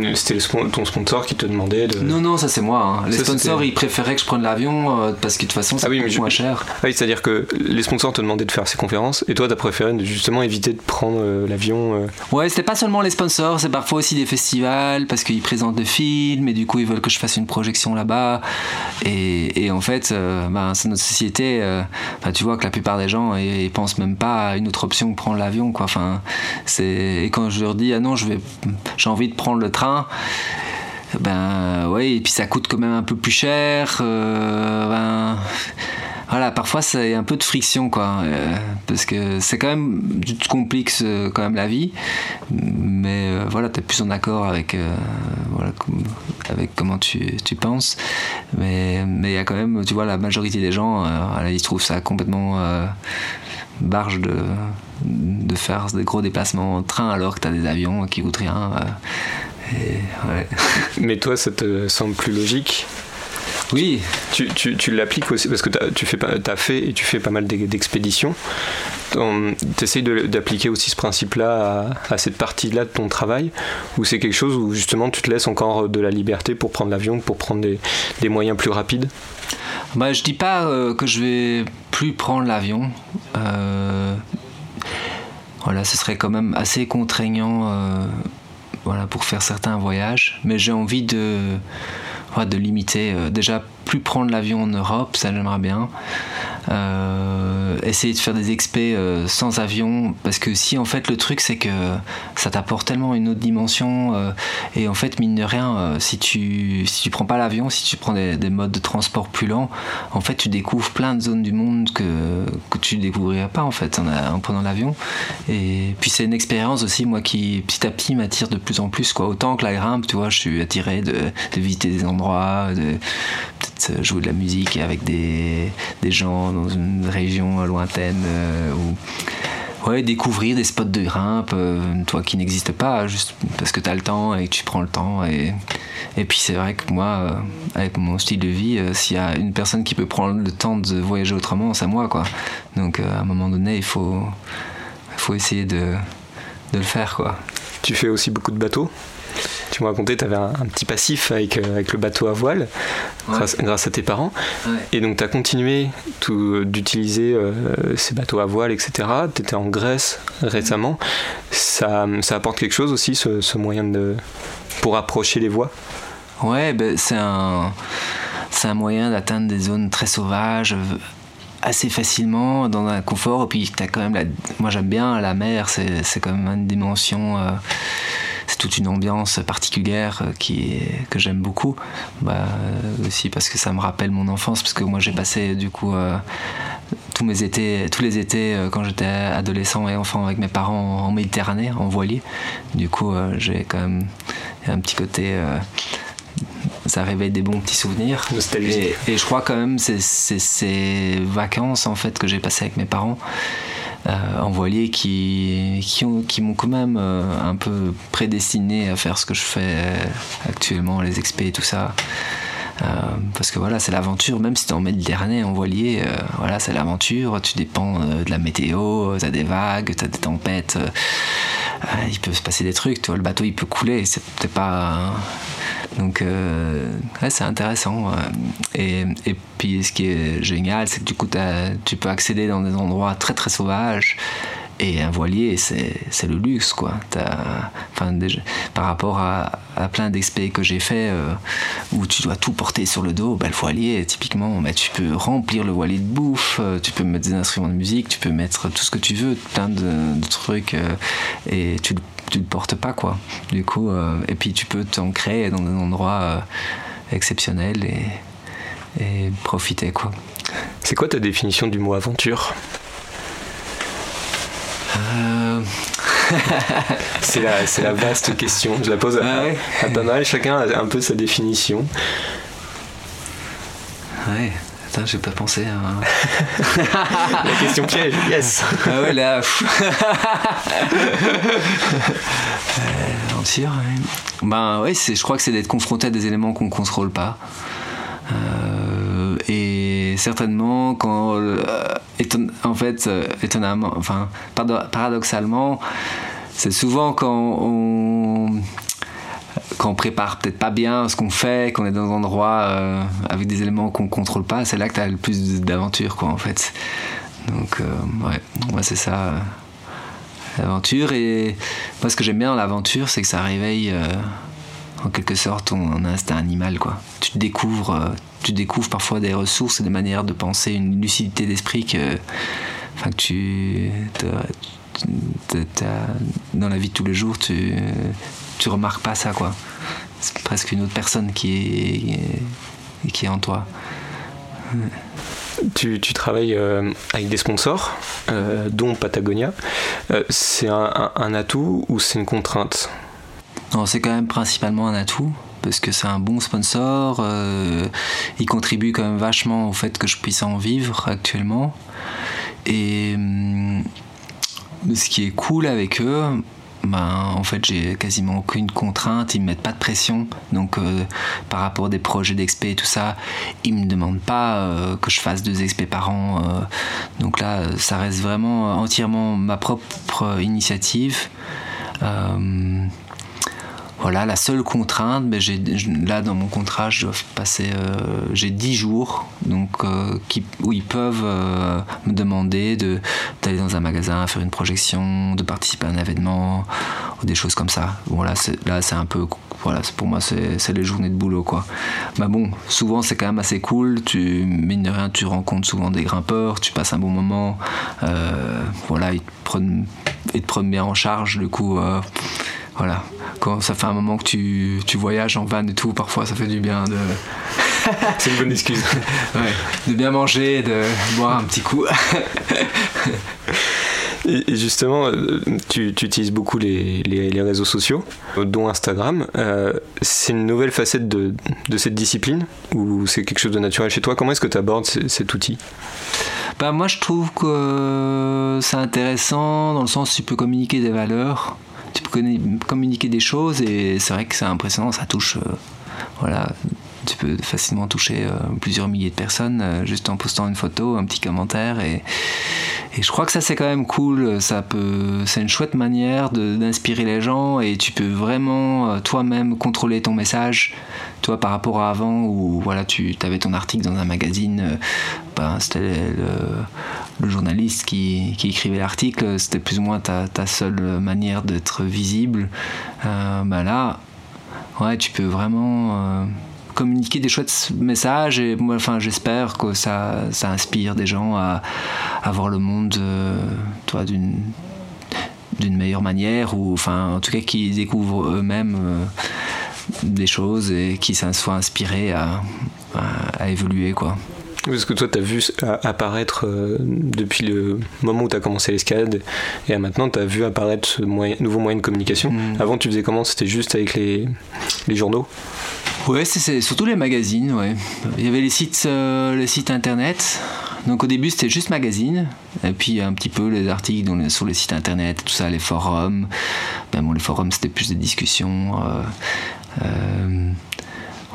ton sponsor qui te demandait de. Non, non, ça c'est moi. Hein. Les sponsors, ils préféraient que je prenne l'avion euh, parce que de toute façon, ça ah coûte moins cher. Ah oui, c'est-à-dire que les sponsors te demandaient de faire ces conférences et toi, t'as préféré justement éviter de prendre euh, l'avion. Ouais, c'était pas seulement les sponsors, c'est parfois aussi des festivals parce qu'ils présentent des films et du coup, ils veulent que je fasse une projection là-bas. Et, et, en fait, ben, c'est notre société. Ben, tu vois que la plupart des gens, ils, pensent même pas à une autre option que prendre l'avion, quoi. Enfin, c'est... Et quand je leur dis, ah non, je vais... j'ai envie de prendre le train, ben ouais, et puis ça coûte quand même un peu plus cher. Euh, ben, voilà, parfois c'est un peu de friction, quoi, euh, parce que c'est quand même, tu te compliques quand même la vie, mais euh, voilà, tu es plus en accord avec, voilà, avec comment tu, tu penses, mais il y a quand même, tu vois, la majorité des gens, ils trouvent ça complètement barge de, de faire des gros déplacements en train alors que tu as des avions qui coûtent rien. Mais toi, ça te semble plus logique oui. Tu, tu, tu l'appliques aussi parce que tu fais, as fait et tu fais pas mal d'expéditions. Tu essayes d'appliquer aussi ce principe-là à, cette partie-là de ton travail ou c'est quelque chose où justement tu te laisses encore de la liberté pour prendre l'avion, pour prendre des, moyens plus rapides? Bah, Je dis pas euh, que je vais plus prendre l'avion. Euh, voilà, ce serait quand même assez contraignant. Euh, voilà, pour faire certains voyages. Mais j'ai envie de, de limiter. Déjà, plus prendre l'avion en Europe, ça j'aimerais bien. Euh, essayer de faire des expés euh, sans avion, parce que si en fait le truc c'est que ça t'apporte tellement une autre dimension, euh, et en fait mine de rien, si, tu, si tu prends pas l'avion, si tu prends des, modes de transport plus lents, en fait tu découvres plein de zones du monde que, que tu découvrirais pas en fait en, prenant l'avion. Et puis c'est une expérience aussi, moi qui petit à petit m'attire de plus en plus, quoi. Autant que la grimpe, tu vois, je suis attiré de, visiter des endroits, de jouer de la musique avec des, des gens dans une région lointaine euh, ou ouais, découvrir des spots de grimpe, euh, toi qui n'existent pas, juste parce que tu as le temps et que tu prends le temps. Et, et puis c'est vrai que moi, euh, avec mon style de vie, s'il y a une personne qui peut prendre le temps de voyager autrement, c'est moi. quoi. Donc à un moment donné, il faut, faut essayer de, de le faire. quoi. Tu fais aussi beaucoup de bateaux? Tu me racontais, tu avais un, petit passif avec, euh, avec le bateau à voile, grâce, à tes parents. Et donc, tu as continué d'utiliser euh, ces bateaux à voile, etc. Tu étais en Grèce récemment. Ça, ça, apporte quelque chose aussi, ce, moyen de. pour approcher les voies? Ouais, ben, c'est un, un moyen d'atteindre des zones très sauvages assez facilement dans un confort et puis as quand même la, moi j'aime bien la mer c'est quand même une dimension euh, toute une ambiance particulière euh, qui que j'aime beaucoup. Bah, aussi parce que ça me rappelle mon enfance, parce que moi j'ai passé du coup euh, tous mes étés, tous les étés euh, quand j'étais adolescent et enfant avec mes parents en Méditerranée, en voilier. Du coup, j'ai quand même un petit côté ça réveille des bons petits souvenirs. Et, et, je crois quand même c'est ces vacances en fait que j'ai passées avec mes parents euh, en voilier qui, qui, qui m'ont quand même euh, un peu prédestiné à faire ce que je fais actuellement, les expés et tout ça. Euh, parce que voilà, c'est l'aventure, même si tu en Méditerranée, en voilier, voilà, c'est l'aventure, tu dépends de la météo, tu as des vagues, tu as des tempêtes, il peut se passer des trucs, tu vois, le bateau il peut couler, c'est pas. Donc, euh, c'est intéressant. Euh, et, et, puis, ce qui est génial, c'est que du coup, tu peux accéder dans des endroits très très sauvages. Et un voilier, c'est le luxe, quoi. Enfin, par rapport à, à plein d'expés que j'ai fait euh, où tu dois tout porter sur le dos, bah, le voilier, typiquement, bah, tu peux remplir le voilier de bouffe, tu peux mettre des instruments de musique, tu peux mettre tout ce que tu veux, plein de, de trucs, et tu tu le portes pas quoi. Du coup, et puis tu peux t'ancrer dans un endroit exceptionnel et, et profiter quoi. C'est quoi ta définition du mot aventure? C'est la, la, vaste question. Je la pose à, ah pas mal. Chacun a un peu sa définition. Ouais. J'ai pas pensé à. la question piège, yes! Ah ouais, là. mentir, ouais. Ben ouais, je crois que c'est d'être confronté à des éléments qu'on ne contrôle pas. Euh, et certainement, quand. Euh, en fait, euh, étonnamment, enfin, paradoxalement, c'est souvent quand on quand on prépare peut-être pas bien ce qu'on fait, qu'on est dans un endroit euh, avec des éléments qu'on contrôle pas, c'est là que tu as le plus d'aventure, quoi, en fait. Donc, euh, ouais, moi, c'est ça, euh, l'aventure. Et moi, ce que j'aime bien dans l'aventure, c'est que ça réveille, en quelque sorte, ton instinct animal, quoi. Tu découvres, tu découvres parfois des ressources et des manières de penser, une lucidité d'esprit que, enfin, que tu, dans la vie de tous les jours, tu tu remarques pas ça, quoi. C'est presque une autre personne qui est, qui est en toi. Tu, tu, travailles euh, avec des sponsors, euh, dont Patagonia. Euh, c'est un, un, atout ou c'est une contrainte? Non, c'est quand même principalement un atout parce que c'est un bon sponsor. il contribue quand même vachement au fait que je puisse en vivre actuellement. Et hum, ce qui est cool avec eux, ben, en fait, j'ai quasiment aucune contrainte. Ils me mettent pas de pression. Donc, euh, par rapport à des projets d'expé et tout ça, ils me demandent pas euh, que je fasse deux expé par an. Euh. donc là, ça reste vraiment entièrement ma propre initiative. Voilà, la seule contrainte, ben là dans mon contrat, euh, j'ai 10 jours donc, euh, qui, où ils peuvent euh, me demander de, d'aller dans un magasin, faire une projection, de participer à un événement, ou des choses comme ça. Bon, là, c'est, un peu, voilà, pour moi, c'est, les journées de boulot, quoi. Mais bon, souvent, c'est quand même assez cool. Tu, mine de rien, tu rencontres souvent des grimpeurs, tu passes un bon moment. voilà, ils te prennent, ils te prennent bien en charge, du coup voilà. Quand ça fait un moment que tu, tu voyages en van et tout, parfois ça fait du bien de. C'est une bonne excuse. ouais, de bien manger, de boire un petit coup. Et justement, euh, tu, tu utilises beaucoup les, les, réseaux sociaux, dont Instagram. Euh, c'est une nouvelle facette de, de, cette discipline ou c'est quelque chose de naturel chez toi? Comment est-ce que tu abordes cet outil? Bah, Moi, je trouve que c'est intéressant dans le sens où tu peux communiquer des valeurs tu peux communiquer des choses et c'est vrai que c'est impressionnant, ça touche. Euh, voilà, tu peux facilement toucher euh, plusieurs milliers de personnes euh, juste en postant une photo, un petit commentaire et, je crois que ça c'est quand même cool. Ça peut, c'est une chouette manière d'inspirer les gens et tu peux vraiment toi-même contrôler ton message. Toi par rapport à avant où voilà tu avais ton article dans un magazine, ben, c'était le, journaliste qui, qui écrivait l'article, c'était plus ou moins ta, seule manière d'être visible. ben là, ouais, tu peux vraiment communiquer des chouettes messages et moi enfin j'espère que ça, inspire des gens à, voir le monde euh, toi d'une meilleure manière ou enfin en tout cas qu'ils découvrent eux-mêmes euh, des choses et qu'ils soient inspirés à, à, évoluer quoi. Parce que toi, tu as vu apparaître euh, depuis le moment où tu as commencé l'escalade et à maintenant, tu as vu apparaître ce moyen, nouveau moyen de communication. Mm. Avant, tu faisais comment? C'était juste avec les, les journaux? Ouais, c'est surtout les magazines. Ouais. Il y avait les sites, euh, les sites internet. Donc au début c'était juste magazine, et puis un petit peu les articles sur les sites internet, tout ça, les forums. Ben bon, les forums c'était plus des discussions. Euh,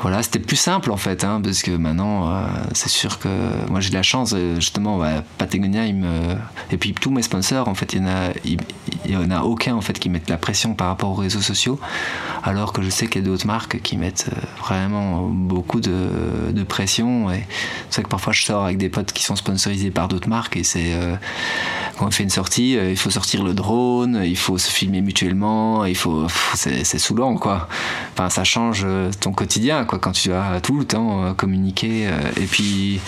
voilà, c'était plus simple en fait, hein, parce que maintenant, euh, c'est sûr que moi j'ai de la chance, euh, justement, Patagonia, il me... et puis tous mes sponsors, en fait, il n'y en, a, en a aucun en fait qui mettent la pression par rapport aux réseaux sociaux, alors que je sais qu'il y a d'autres marques qui mettent euh, vraiment beaucoup de, de pression. C'est vrai que parfois je sors avec des potes qui sont sponsorisés par d'autres marques et c'est quand on fait une sortie, il faut sortir le drone, il faut se filmer mutuellement, il faut, c'est saoulant quoi. Enfin, ça change ton quotidien quand tu as tout le temps euh, communiquer. Euh, et puis,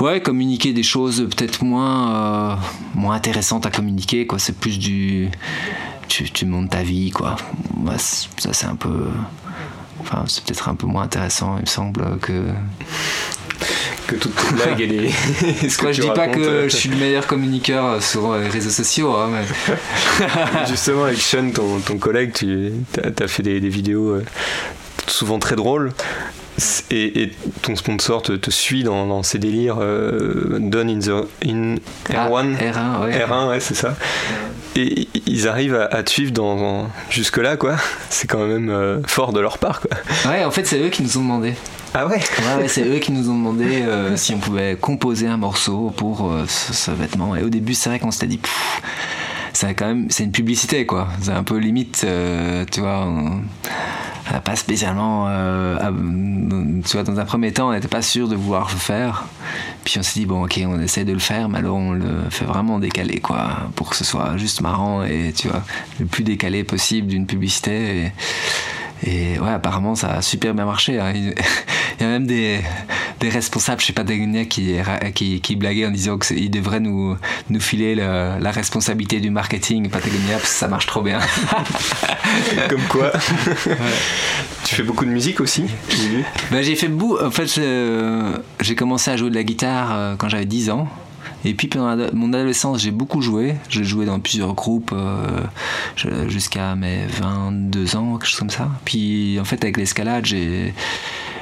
ouais, communiquer des choses peut-être moins, euh, moins intéressantes à communiquer, quoi. C'est plus du tu, tu montes ta vie, quoi. Ça, c'est un peu. Enfin, c'est peut-être un peu moins intéressant, il me semble, que. Que toutes tes blagues et les. Moi, je dis pas que je suis le meilleur communiqueur sur les réseaux sociaux, hein, mais. Justement, avec Sean, ton, ton collègue, tu as, fait des, des vidéos souvent très drôles. Et, et, ton sponsor te, te suit dans, dans, ces délires euh, Done in the in R1 ah, R1 ouais, R1 ouais c'est ça et ils arrivent à, à te suivre dans, dans jusque là quoi c'est quand même euh, fort de leur part quoi ouais en fait c'est eux qui nous ont demandé ah ouais Ouais, ouais c'est eux qui nous ont demandé euh, si on pouvait composer un morceau pour ce, ce, vêtement. Et au début, c'est vrai qu'on s'était dit, c'est quand même, c'est une publicité quoi. C'est un peu limite, tu vois. On, pas spécialement. Euh, vois, dans un premier temps, on n'était pas sûr de vouloir le faire. Puis on s'est dit, bon, ok, on essaie de le faire, mais alors on le fait vraiment décalé, quoi, pour que ce soit juste marrant et, tu vois, le plus décalé possible d'une publicité. Et, et ouais, apparemment, ça a super bien marché. Hein. Il y a même des, des responsables, je sais pas, d'Agnia qui, qui, qui blaguaient en disant qu'ils devraient nous, nous filer le, la responsabilité du marketing Patagonia parce que ça marche trop bien. Comme quoi. Ouais. Tu fais beaucoup de musique aussi ben, J'ai fait beaucoup. En fait, j'ai commencé à jouer de la guitare quand j'avais 10 ans. Et puis pendant mon adolescence, j'ai beaucoup joué. J'ai joué dans plusieurs groupes euh, jusqu'à mes 22 ans, quelque chose comme ça. Puis en fait, avec l'escalade, j'ai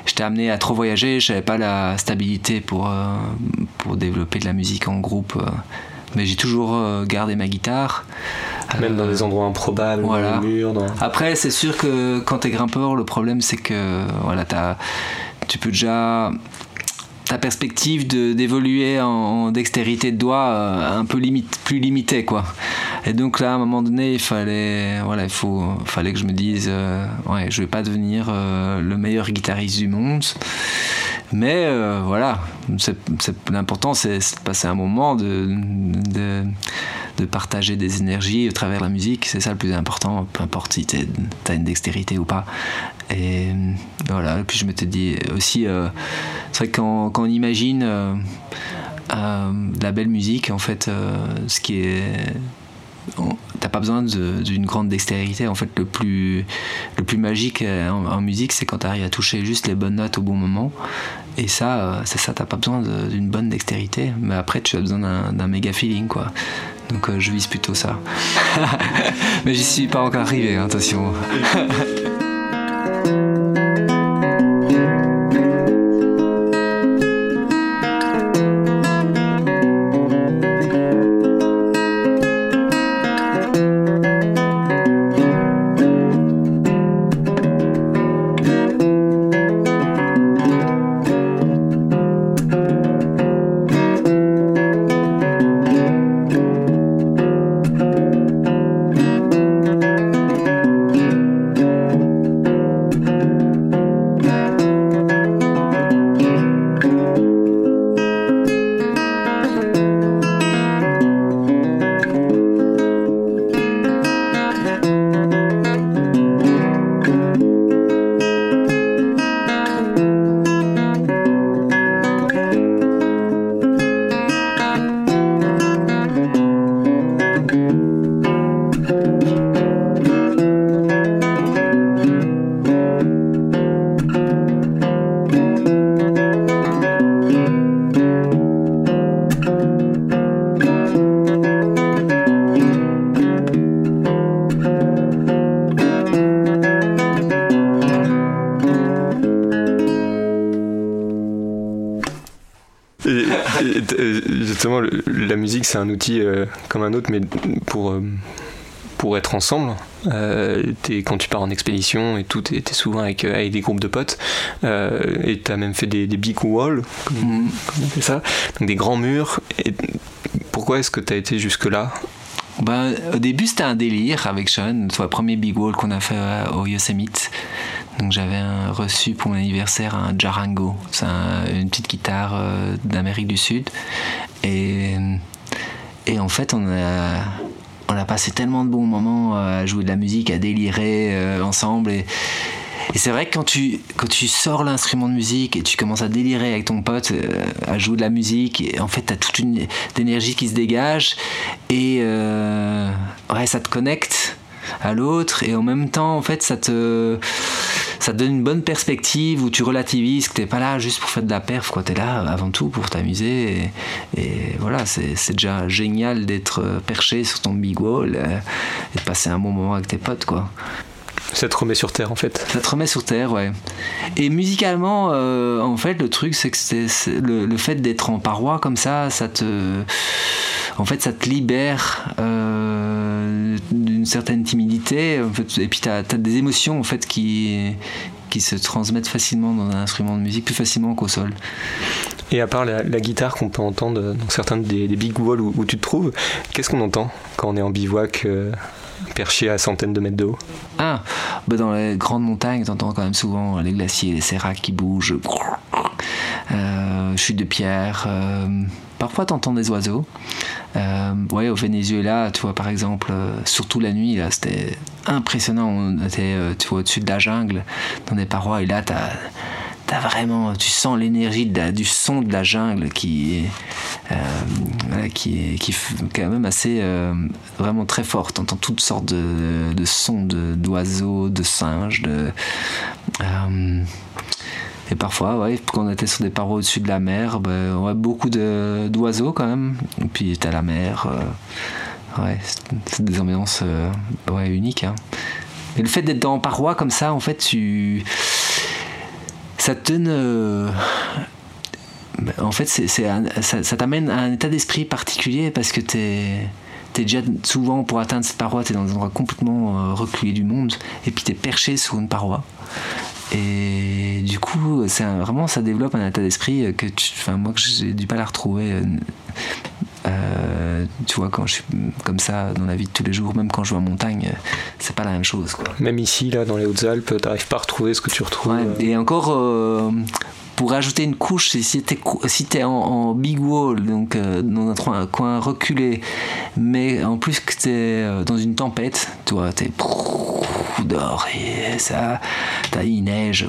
j'étais amené à trop voyager, j'avais pas la stabilité pour, euh, pour développer de la musique en groupe. Euh. mais j'ai toujours euh, gardé ma guitare. Même dans des endroits improbables, voilà. dans les murs. Dans... Après, c'est sûr que quand t'es grimpeur, le problème c'est que voilà, as, tu peux déjà ta perspective d'évoluer en, dextérité de doigt euh, un peu limite, plus limitée quoi. Et donc là à un moment donné il fallait voilà il faut fallait que je me dise euh, ouais je vais pas devenir euh, le meilleur guitariste du monde. Mais euh, voilà l'important c'est de passer un moment de, de, partager des énergies au travers de la musique. C'est ça le plus important peu importe si tu as une dextérité ou pas et voilà et puis je m'étais dit aussi euh, c'est vrai que quand, imagine euh, euh, de la belle musique en fait ce qui est t'as pas besoin d'une grande dextérité. En fait le plus le plus magique en, musique c'est quand tu arrives à toucher juste les bonnes notes au bon moment. Et ça c'est ça t'as pas besoin d'une bonne dextérité. Mais après tu as besoin d'un méga feeling quoi. Donc euh, je vise plutôt ça. Mais j'y suis pas encore arrivé hein, attention c'est un outil euh, comme un autre, mais pour, euh, pour être ensemble. Euh, es, quand tu pars en expédition et tout, tu es, souvent avec, avec, des groupes de potes. et tu as même fait des, des big walls, comme, mm. comme, on fait ça. Donc des grands murs. Et pourquoi est-ce que tu as été jusque-là? Ben, au début, c'était un délire avec Sean. C'est le premier big wall qu'on a fait au Yosemite. Donc j'avais reçu pour mon anniversaire un Jarango, c'est un, une petite guitare euh, d'Amérique du Sud. Et, et en fait, on a, on a passé tellement de bons moments à jouer de la musique, à délirer euh, ensemble. Et, c'est vrai que quand tu, quand tu sors l'instrument de musique et tu commences à délirer avec ton pote, euh, à jouer de la musique, en fait, tu as toute une énergie qui se dégage et euh, ouais, ça te connecte. à l'autre et en même temps en fait ça te ça te donne une bonne perspective où tu relativises que t'es pas là juste pour faire de la perf quoi t'es là avant tout pour t'amuser et, voilà c'est déjà génial d'être perché sur ton big wall et de passer un bon moment avec tes potes quoi ça te remet sur terre en fait. Ça te remet sur terre, ouais. Et musicalement, euh, en fait, le truc, c'est que le, fait d'être en paroi comme ça, ça te. En fait, ça te libère euh, d'une certaine timidité. En fait, et puis, tu as, des émotions en fait, qui, se transmettent facilement dans un instrument de musique, plus facilement qu'au sol. Et à part la, guitare qu'on peut entendre dans certains des, big walls où, tu te trouves, qu'est-ce qu'on entend quand on est en bivouac euh, perché à centaines de mètres de haut Ah, bah dans les grandes montagnes, t'entends quand même souvent les glaciers, les séracs qui bougent, euh, chute de pierre. Euh, parfois, t'entends des oiseaux. Euh, ouais, au Venezuela, tu vois, par exemple, euh, surtout la nuit, là, c'était impressionnant. On était, tu vois, au-dessus de la jungle, dans des parois, et là, t'as T'as vraiment, tu sens l'énergie du son de la jungle qui, euh, qui, est, qui quand même assez, euh, vraiment très forte. T'entends toutes sortes de, sons d'oiseaux, de, singes, de. Euh, et parfois, ouais, quand on était sur des parois au-dessus de la mer, ben, on beaucoup d'oiseaux quand même. Et puis t'as la mer. ouais, c'est des ambiances ouais, uniques. Hein. Et le fait d'être dans parois comme ça, en fait, tu ça. Euh, en fait, ça, t'amène à un état d'esprit particulier parce que t'es es déjà souvent pour atteindre cette paroi, tu es dans un endroit complètement euh, reculé du monde et puis tu es perché sur une paroi. Et du coup, c'est vraiment ça développe un état d'esprit que tu, moi que j'ai du mal à retrouver. Euh, tu vois, quand je suis comme ça dans la vie de tous les jours, même quand je vais en montagne, c'est pas la même chose. Quoi. Même ici, là, dans les Hautes-Alpes, t'arrives pas à retrouver ce que tu retrouves. Euh. Et encore, euh, pour ajouter une couche, si t'es si es en, big wall, donc dans un, coin reculé, mais en plus que t'es dans une tempête, toi, t'es dehors et ça, t'as une neige.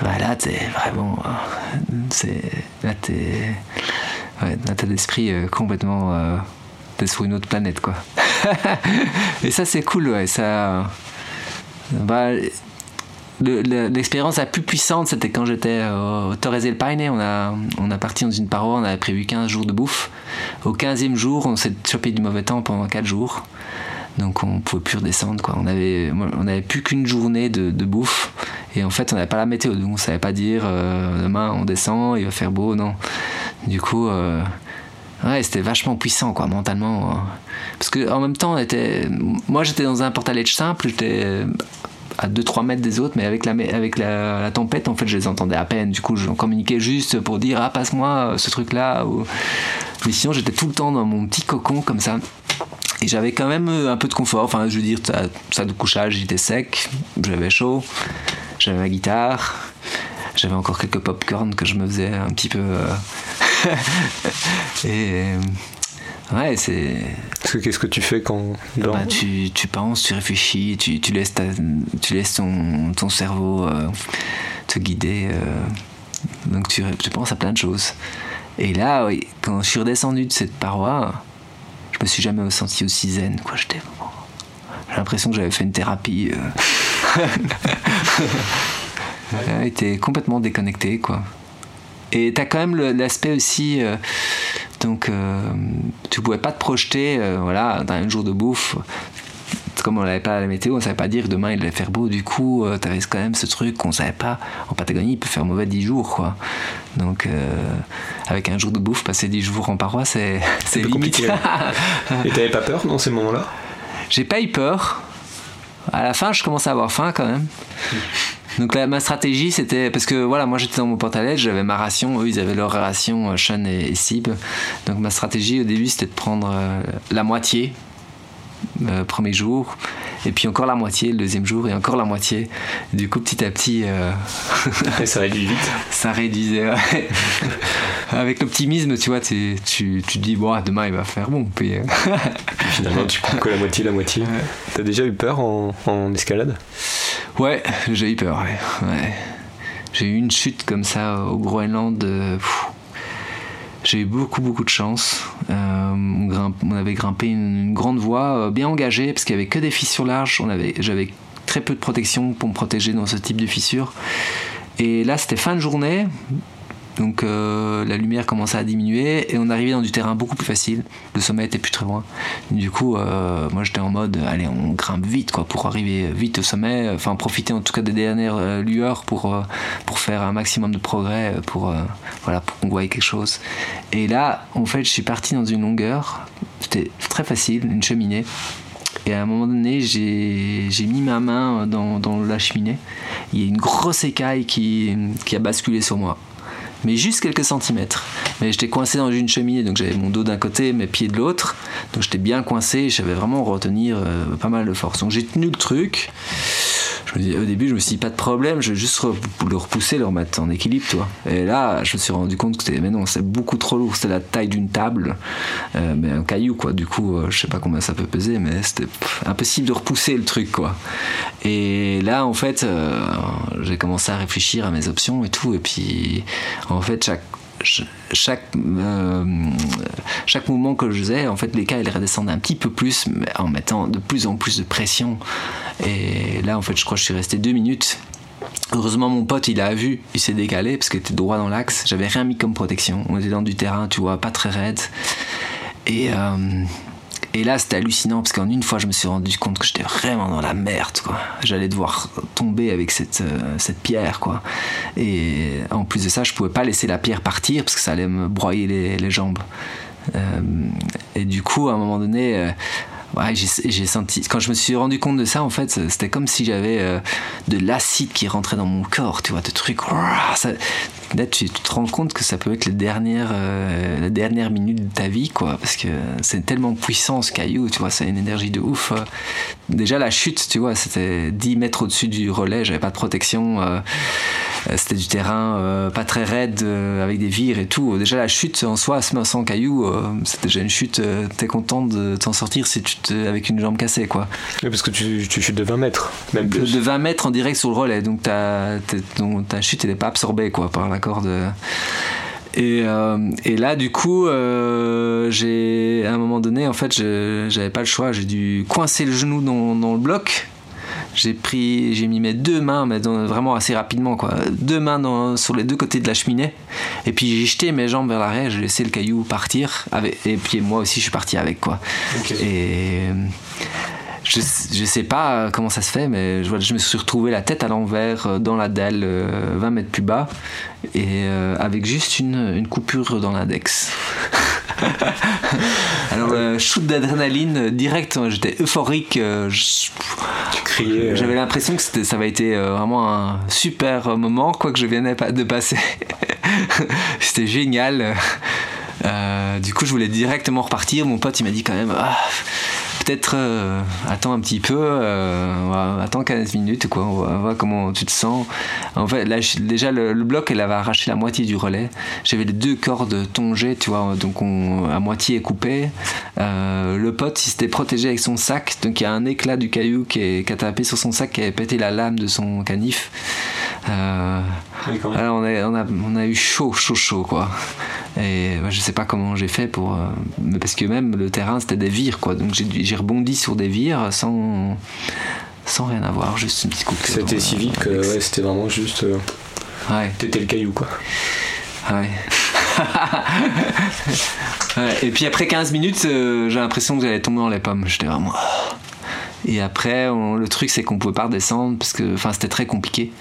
Voilà, t'es vraiment. Là, t'es ouais, un état d'esprit euh, complètement euh, sur une autre planète quoi. et ça c'est cool ouais, ça. Bah, L'expérience la plus puissante, c'était quand j'étais au Torres del Paine. On a, on a parti dans une paroi, on avait prévu 15 jours de bouffe. Au 15e jour, on s'est chopé du mauvais temps pendant 4 jours. Donc on pouvait plus redescendre. Quoi. On avait, on avait plus qu'une journée de, bouffe. Et en fait, on n'avait pas la météo. Donc on savait pas dire euh, demain on descend, il va faire beau. Non. Du coup, euh, ouais, c'était vachement puissant, quoi, mentalement. Hein. Parce que en même temps, moi, j'étais dans un portaledge simple, j'étais à 2-3 mètres des autres, mais avec, la, avec la, tempête, en fait, je les entendais à peine. Du coup, je communiquais juste pour dire Ah, passe-moi ce truc-là. Mais sinon, j'étais tout le temps dans mon petit cocon comme ça. Et j'avais quand même un peu de confort. Enfin, je veux dire, salle de couchage, j'étais sec, j'avais chaud, j'avais ma guitare, j'avais encore quelques pop-corn que je me faisais un petit peu. Euh, et. Ouais, c'est. Qu'est-ce que tu fais quand. Bah, tu, tu, penses, tu réfléchis, tu, tu laisses, tu laisses ton, ton cerveau euh, te guider. Euh, donc tu, tu, penses à plein de choses. Et là, oui, quand je suis redescendu de cette paroi, me suis jamais senti aussi zen. Quoi. J'étais. J'ai l'impression que j'avais fait une thérapie. Euh... était complètement déconnecté, quoi. Et t'as quand même l'aspect aussi. Euh, donc, euh, tu pouvais pas te projeter, euh, voilà, dans un jour de bouffe. Comme on n'avait pas la météo, on savait pas dire demain il allait faire beau. Du coup, t'avais quand même ce truc qu'on savait pas. En Patagonie, il peut faire mauvais 10 jours, quoi. Donc, avec un jour de bouffe, passer 10 jours en paroi, c'est limite. Et t'avais pas peur dans ces moments-là? J'ai pas eu peur. À la fin, je commençais à avoir faim quand même. Donc ma stratégie c'était parce que voilà moi j'étais dans mon pantalon, j'avais ma ration, eux ils avaient leur ration euh, Sean et, Sib. Donc ma stratégie au début c'était de prendre euh, la moitié euh, premier jour et puis encore la moitié le deuxième jour et encore la moitié. Du coup petit à petit et ça réduit vite. Ça réduisait. Avec l'optimisme tu vois tu, tu, tu dis bon demain il va faire bon puis, finalement tu prends que la moitié la moitié. T'as déjà eu peur en, en escalade? Ouais, j'ai eu peur, ouais. J'ai eu une chute comme ça au Groenland. Euh, j'ai eu beaucoup beaucoup de chance. on, avait grimpé une, grande voie bien engagée parce qu'il n'y avait que des fissures larges. J'avais très peu de protection pour me protéger dans ce type de fissures. Et là, c'était fin de journée. Donc euh, la lumière commençait à diminuer et on arrivait dans du terrain beaucoup plus facile. Le sommet était plus très loin. Du coup, euh, moi j'étais en mode, allez, on grimpe vite quoi pour arriver vite au sommet. Enfin, profiter en tout cas des dernières euh, lueurs pour pour faire un maximum de progrès, pour voilà, pour qu'on voie quelque chose. Et là, en fait, je suis parti dans une longueur. C'était très facile, une cheminée. Et à un moment donné, j'ai mis ma main dans, dans, la cheminée. Il y a une grosse écaille qui, qui a basculé sur moi mais juste quelques centimètres. Mais j'étais coincé dans une cheminée, donc j'avais mon dos d'un côté, mes pieds de l'autre, donc j'étais bien coincé, j'avais vraiment retenir euh, pas mal de force. Donc j'ai tenu le truc, au début, je me suis dit, pas de problème, je vais juste le repousser, le remettre en équilibre, toi. Et là, je me suis rendu compte que c'était, mais non, c'est beaucoup trop lourd, c'était la taille d'une table, euh, mais un caillou, quoi. Du coup, euh, je sais pas combien ça peut peser, mais c'était impossible de repousser le truc, quoi. Et là, en fait, euh, j'ai commencé à réfléchir à mes options et tout, et puis, en fait, chaque chaque, chaque mouvement que je faisais, en fait, les cas, ils redescendaient un petit peu plus, en mettant de plus en plus de pression. Et là, en fait, je crois que je suis resté deux minutes. Heureusement, mon pote, il a vu, il s'est décalé parce qu'il était droit dans l'axe. J'avais rien mis comme protection. On était dans du terrain, tu vois, pas très raide. Et, euh, et là, c'était hallucinant parce qu'en une fois, je me suis rendu compte que j'étais vraiment dans la merde, quoi. J'allais devoir tomber avec cette, euh, cette pierre, quoi. Et en plus de ça, je pouvais pas laisser la pierre partir parce que ça allait me broyer les, jambes. Euh, et du coup, à un moment donné, ouais, j'ai senti. Quand je me suis rendu compte de ça, en fait, c'était comme si j'avais euh, de l'acide qui rentrait dans mon corps, tu vois, de trucs. Là, tu, te rends compte que ça peut être les dernières, euh, la dernière minute de ta vie, quoi, parce que c'est tellement puissant ce caillou, tu vois, ça a une énergie de ouf. Euh. Déjà, la chute, tu vois, c'était 10 mètres au-dessus du relais, j'avais pas de protection. Euh, c'était du terrain euh, pas très raide euh, avec des vires et tout. Déjà la chute en soi, sans cailloux, c'était déjà une chute. T'es content de t'en sortir si tu te, avec une jambe cassée quoi. Oui, parce que tu, tu chutes de 20 mètres, même plus. De, 20 mètres en direct sur le relais, donc ta, ta chute elle n'est pas absorbée quoi par la corde. Et, et, là, du coup, j'ai à un moment donné, en fait, j'avais pas le choix. J'ai dû coincer le genou dans, dans le bloc j'ai pris, j'ai mis mes deux mains, mais vraiment assez rapidement, quoi. Deux mains sur les deux côtés de la cheminée. Et puis j'ai jeté mes jambes vers l'arrière, j'ai laissé le caillou partir. Avec, et puis moi aussi, je suis parti avec, quoi. Et je, je sais pas comment ça se fait, mais je, je me suis retrouvé la tête à l'envers euh, dans la dalle 20 euh, mètres plus bas et euh, avec juste une, une coupure dans l'index. Alors, shoot d'adrénaline direct, hein, j'étais euphorique. J'avais l'impression que ça avait été vraiment un super moment, quoi que je venais de passer. c'était génial. du coup, je voulais directement repartir. Mon pote, il m'a dit quand même. Ah, euh, attends un petit peu, euh, attends 15 minutes, quoi, on va voir comment tu te sens. En fait, déjà, le, bloc, elle avait arraché la moitié du relais. J'avais les deux cordes tongées, tu vois, donc on, à moitié coupé. Euh, le pote, s'était protégé avec son sac, donc il y a un éclat du caillou qui, est, a tapé sur son sac, qui avait pété la lame de son canif. Euh, alors on, a, on, a, on, a, eu chaud, chaud, chaud, quoi. Et je sais pas comment j'ai fait pour. Euh, parce que même le terrain, c'était des vires, quoi. Donc j'ai rebondi sur des vires sans, sans rien avoir, juste une petite coupe. C'était si vite que ouais, c'était vraiment juste. Euh, ouais. T'étais le caillou, quoi. Ouais. ouais. Et puis après 15 minutes, j'ai l'impression que j'allais tomber dans les pommes. J'étais vraiment. Et après, le truc, c'est qu'on pouvait pas redescendre parce que, enfin, c'était très compliqué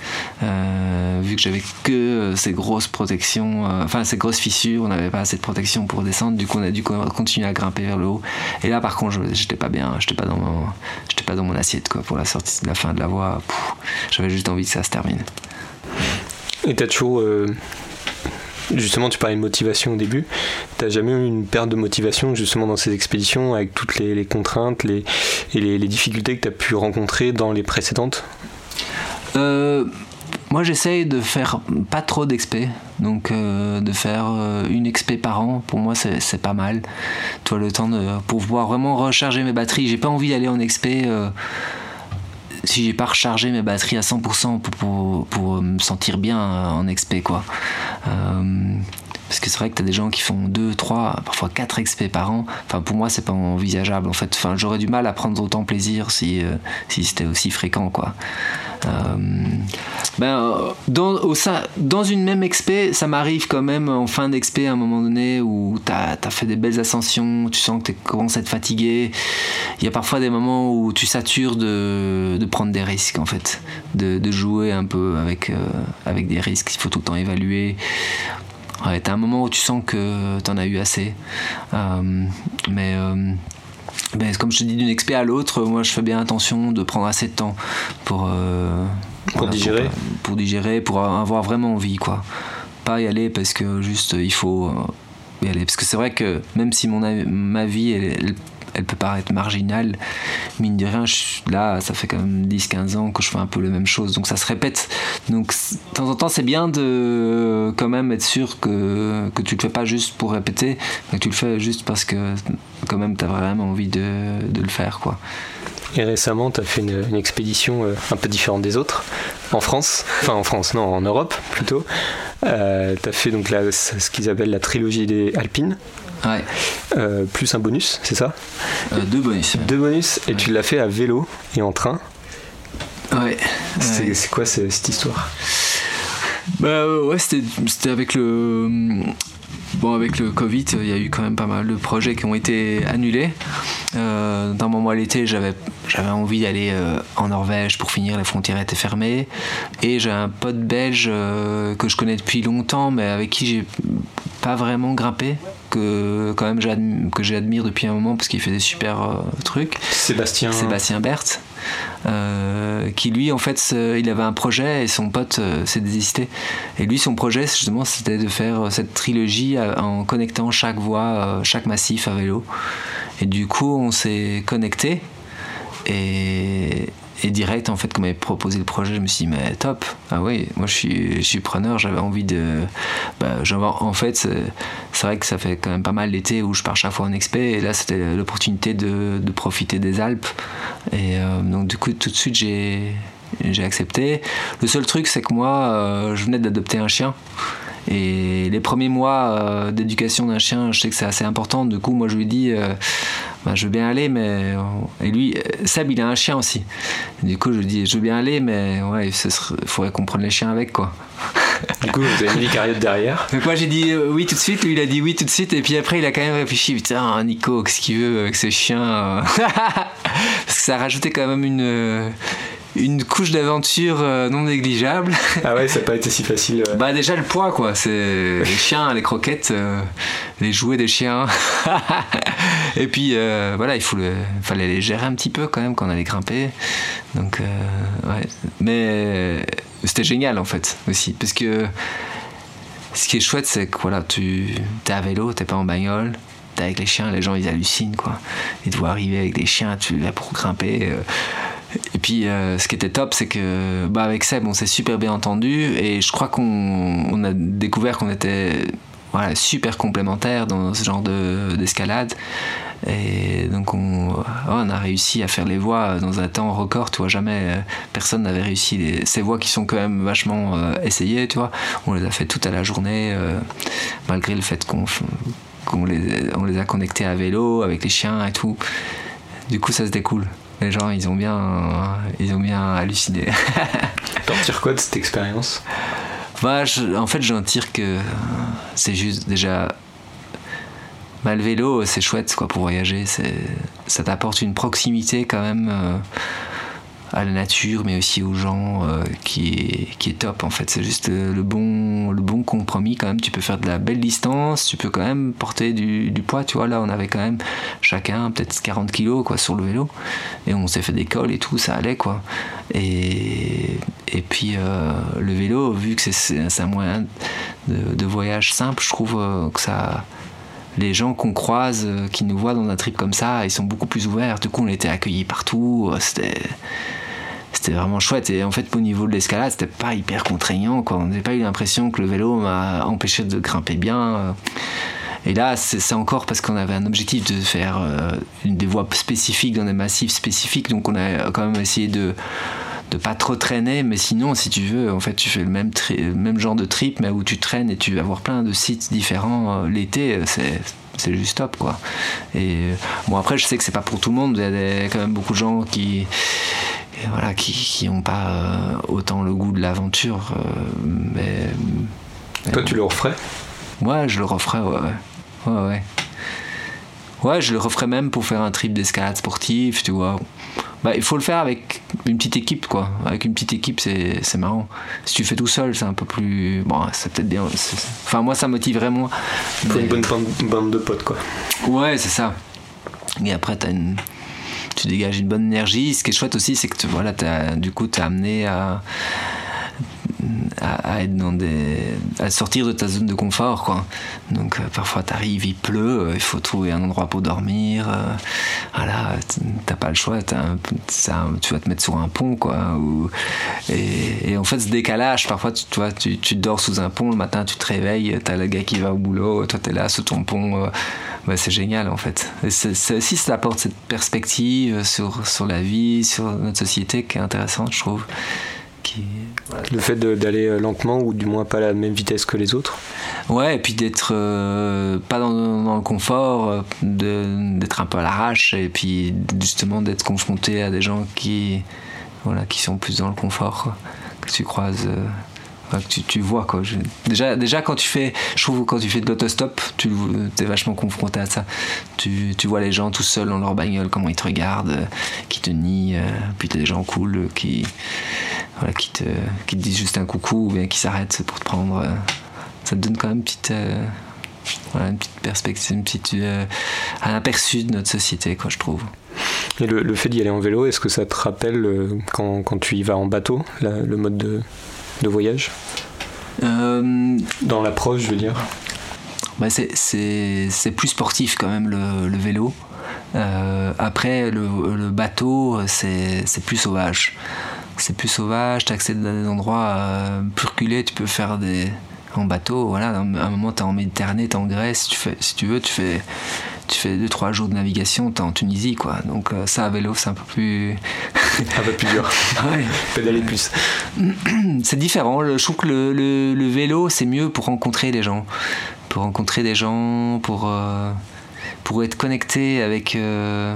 euh, vu que j'avais que euh, ces grosses protections, euh, enfin ces grosses fissures, on n'avait pas assez de protection pour descendre. Du coup, on a dû continuer à grimper vers le haut. Et là, par contre, j'étais pas bien, j'étais pas dans mon, j'étais pas dans mon assiette quoi pour la sortie de la fin de la voie. J'avais juste envie que ça se termine. Et t'as Justement, tu parlais de motivation au début. T'as jamais eu une perte de motivation justement dans ces expéditions avec toutes les, contraintes et les, difficultés que tu as pu rencontrer dans les précédentes? Euh, Moi, j'essaye de faire pas trop d'expé. Donc, euh, de faire euh, une expé par an, pour moi, c'est pas mal. Toi, le temps de pouvoir vraiment recharger mes batteries. J'ai pas envie d'aller en expé si j'ai pas rechargé mes batteries à 100% pour, pour, me sentir bien en expé quoi. Euh, Parce que c'est vrai que tu as des gens qui font 2, 3, parfois 4 expés par an. Enfin, pour moi, c'est pas envisageable. En fait, enfin, j'aurais du mal à prendre autant plaisir si, euh, si c'était aussi fréquent, quoi. Euh, ben, dans, au sein, dans une même expé, ça m'arrive quand même en fin d'expé à un moment donné où tu as, fait des belles ascensions, tu sens que tu commences à être fatigué. Il y a parfois des moments où tu satures de, de prendre des risques en fait, de, de jouer un peu avec, euh, avec des risques, il faut tout le temps évaluer. Ouais, t'as un moment où tu sens que t'en as eu assez. Euh, mais ben, comme je te dis, d'une expé à l'autre, moi je fais bien attention de prendre assez de temps pour, euh, pour digérer. Pour, digérer, pour avoir vraiment envie, quoi. Pas y aller parce que juste il faut euh, y aller. Parce que c'est vrai que même si mon, ma vie elle, elle peut paraître marginale, mine de rien, là, ça fait quand même 10-15 ans que je fais un peu la même chose, donc ça se répète. Donc de temps en temps, c'est bien de quand même être sûr que, que tu le fais pas juste pour répéter, mais que tu le fais juste parce que quand même tu as vraiment envie de, de, le faire. quoi. Et récemment, tu as fait une, expédition euh, un peu différente des autres, en France, enfin en France, non, en Europe plutôt. Euh, tu as fait donc la, ce qu'ils appellent la trilogie des Alpines. Ouais. Euh, plus un bonus, c'est ça? Euh, Deux bonus. Deux bonus, et tu l'as fait à vélo et en train. Ouais. C'est quoi cette histoire? Bah ouais, c'était avec le. Bon, avec le Covid, il y a eu quand même pas mal de projets qui ont été annulés. Euh, dans mon mois l'été, j'avais j'avais envie d'aller euh, en Norvège pour finir, les frontières étaient fermées. Et j'ai un pote belge que je connais depuis longtemps, mais avec qui j'ai pas vraiment grimpé que quand même que j'admire depuis un moment parce qu'il fait des super euh, trucs. Sébastien. Sébastien Berthe, euh, qui lui en fait il avait un projet et son pote euh, s'est désisté. Et lui son projet justement c'était de faire cette trilogie en connectant chaque voie, chaque massif à vélo. Et du coup on s'est connecté et, et direct, en fait, quand m'avait proposé le projet, je me suis dit, mais top. Ah oui, moi je suis, preneur, j'avais envie de. Bah, en fait, c'est vrai que ça fait quand même pas mal l'été où je pars chaque fois en expé, et là c'était l'opportunité de, profiter des Alpes. Et euh, donc, du coup, tout de suite, j'ai j'ai accepté. Le seul truc, c'est que moi, euh, je venais d'adopter un chien. Et les premiers mois euh, d'éducation d'un chien, je sais que c'est assez important. Du coup, moi, je lui dis, bah, je veux bien aller, mais. Et lui, Seb, il a un chien aussi. du coup, je lui dis, je veux bien aller, mais ouais, il faudrait qu'on prenne les chiens avec, quoi. Du coup, vous avez mis les carriotes derrière. Donc moi j'ai dit euh, oui tout de suite, lui il a dit oui tout de suite, et puis après il a quand même réfléchi, putain Nico, qu'est-ce qu'il veut avec ce chien euh Parce que ça a rajouté quand même une, euh, une couche d'aventure euh, non négligeable. Ah ouais, ça n'a pas été si facile. Bah déjà le poids quoi, c'est les chiens, les croquettes, euh, les jouets des chiens. Et puis euh, voilà, il faut le... fallait les gérer un petit peu quand même quand on allait grimper. Donc ouais, mais c'était génial en fait aussi parce que ce qui est chouette c'est que voilà, tu es à vélo, t'es pas en bagnole, t'es avec les chiens, les gens ils hallucinent quoi. Ils te voient arriver avec des chiens, tu là pour grimper. Et puis, euh, ce qui était top, c'est que bah, avec Seb, on s'est super bien entendu et je crois qu'on a découvert qu'on était super complémentaires dans ce genre d'escalade. et donc, on, a réussi à faire les voies dans un temps record. Tu vois, jamais euh, personne n'avait réussi. ces voies qui sont quand même vachement euh, essayées, tu vois. On les a fait toute à la journée, malgré le fait qu'on les, les a connectés à vélo, avec les chiens et tout. Du coup, ça se découle les gens ils ont bien ils ont bien halluciné. T'en tires quoi de cette expérience? Bah, en fait j'en tire que c'est juste déjà bah, le vélo c'est chouette quoi pour voyager ça t'apporte une proximité quand même euh, à la nature, mais aussi aux gens, euh, qui, est, qui est top en fait. C'est juste euh, le bon, le bon compromis quand même. Tu peux faire de la belle distance, tu peux quand même porter du, poids. Tu vois, là on avait quand même chacun peut-être 40 kilos quoi, sur le vélo, et on s'est fait des cols et tout, ça allait quoi. Et, et puis euh, le vélo, vu que c'est un moyen de, voyage simple, je trouve que ça les gens qu'on croise, qui nous voient dans un trip comme ça, ils sont beaucoup plus ouverts. Du coup, on était accueillis partout. C'était c'était vraiment chouette. Et en fait, au niveau de l'escalade, c'était pas hyper contraignant. Quoi. On n'avait pas eu l'impression que le vélo m'a empêché de grimper bien. Et là, c'est encore parce qu'on avait un objectif de faire euh, des voies spécifiques dans des massifs spécifiques. Donc, on a quand même essayé de de pas trop traîner, mais sinon, si tu veux, en fait, tu fais le même, même genre de trip, mais où tu traînes et tu vas voir plein de sites différents l'été, c'est juste top quoi. Et bon après je sais que c'est pas pour tout le monde, il y a quand même beaucoup de gens qui voilà qui qui ont pas autant le goût de l'aventure, mais toi tu le referais? Ouais, je le referais, ouais. Ouais, ouais. Ouais, je le referais même pour faire un trip d'escalade sportive, tu vois. Bah, il faut le faire avec une petite équipe, quoi. Avec une petite équipe, c'est marrant. Si tu fais tout seul, c'est un peu plus. Bon, c'est peut-être bien. Enfin, moi, ça motiverait moins. Il faut une bonne bande de potes, quoi. Ouais, c'est ça. Et après, as une... tu dégages une bonne énergie. Ce qui est chouette aussi, c'est que voilà, as, du coup, tu amené à à, sortir de ta zone de confort quoi. Donc euh, parfois t'arrives il pleut euh, il faut trouver un endroit pour dormir euh, voilà t'as pas le choix tu vas te mettre sur un pont quoi et, en fait ce décalage parfois tu, tu, dors sous un pont le matin tu te réveilles t'as le gars qui va au boulot toi t'es là sous ton pont bah, c'est génial en fait. C'est aussi ça apporte cette perspective sur la vie sur notre société qui est intéressante je trouve le fait d'aller euh, lentement ou du moins pas à la même vitesse que les autres. Ouais, et puis d'être euh, pas dans, le confort, euh, d'être un peu à l'arrache et puis justement d'être confronté à des gens qui, voilà, qui sont plus dans le confort, que tu croises tu, tu, vois quoi. déjà, déjà quand tu fais, je trouve quand tu fais de l'autostop, tu es vachement confronté à ça. Tu, tu, vois les gens tout seuls dans leur bagnole, comment ils te regardent, euh, qui te nient, euh, puis t'as des gens cool euh, qui, voilà, qui, te, qui te disent juste un coucou ou bien qui s'arrêtent pour te prendre. ça te donne quand même une petite, voilà, une petite perspective, une petite, un aperçu de notre société, quoi, je trouve. Et le, le fait d'y aller en vélo, est-ce que ça te rappelle quand, quand, tu y vas en bateau, le mode de, de voyage euh, Dans l'approche, je veux dire bah C'est plus sportif quand même le, vélo. Euh, après, le, bateau, c'est plus sauvage. C'est plus sauvage, tu accèdes à des endroits euh, plus reculés, tu peux faire des. En bateau, voilà, à un moment, tu es en Méditerranée, tu es en Grèce, tu fais, si tu veux, tu fais tu fais 2-3 jours de navigation, t'es en Tunisie, quoi. Donc euh, ça, à vélo, c'est un peu plus... un peu plus dur. ouais. Pédaler plus. c'est différent. Je trouve que le, le, vélo, c'est mieux pour rencontrer des gens. Pour rencontrer des gens, pour, euh, pour être connecté avec... Euh,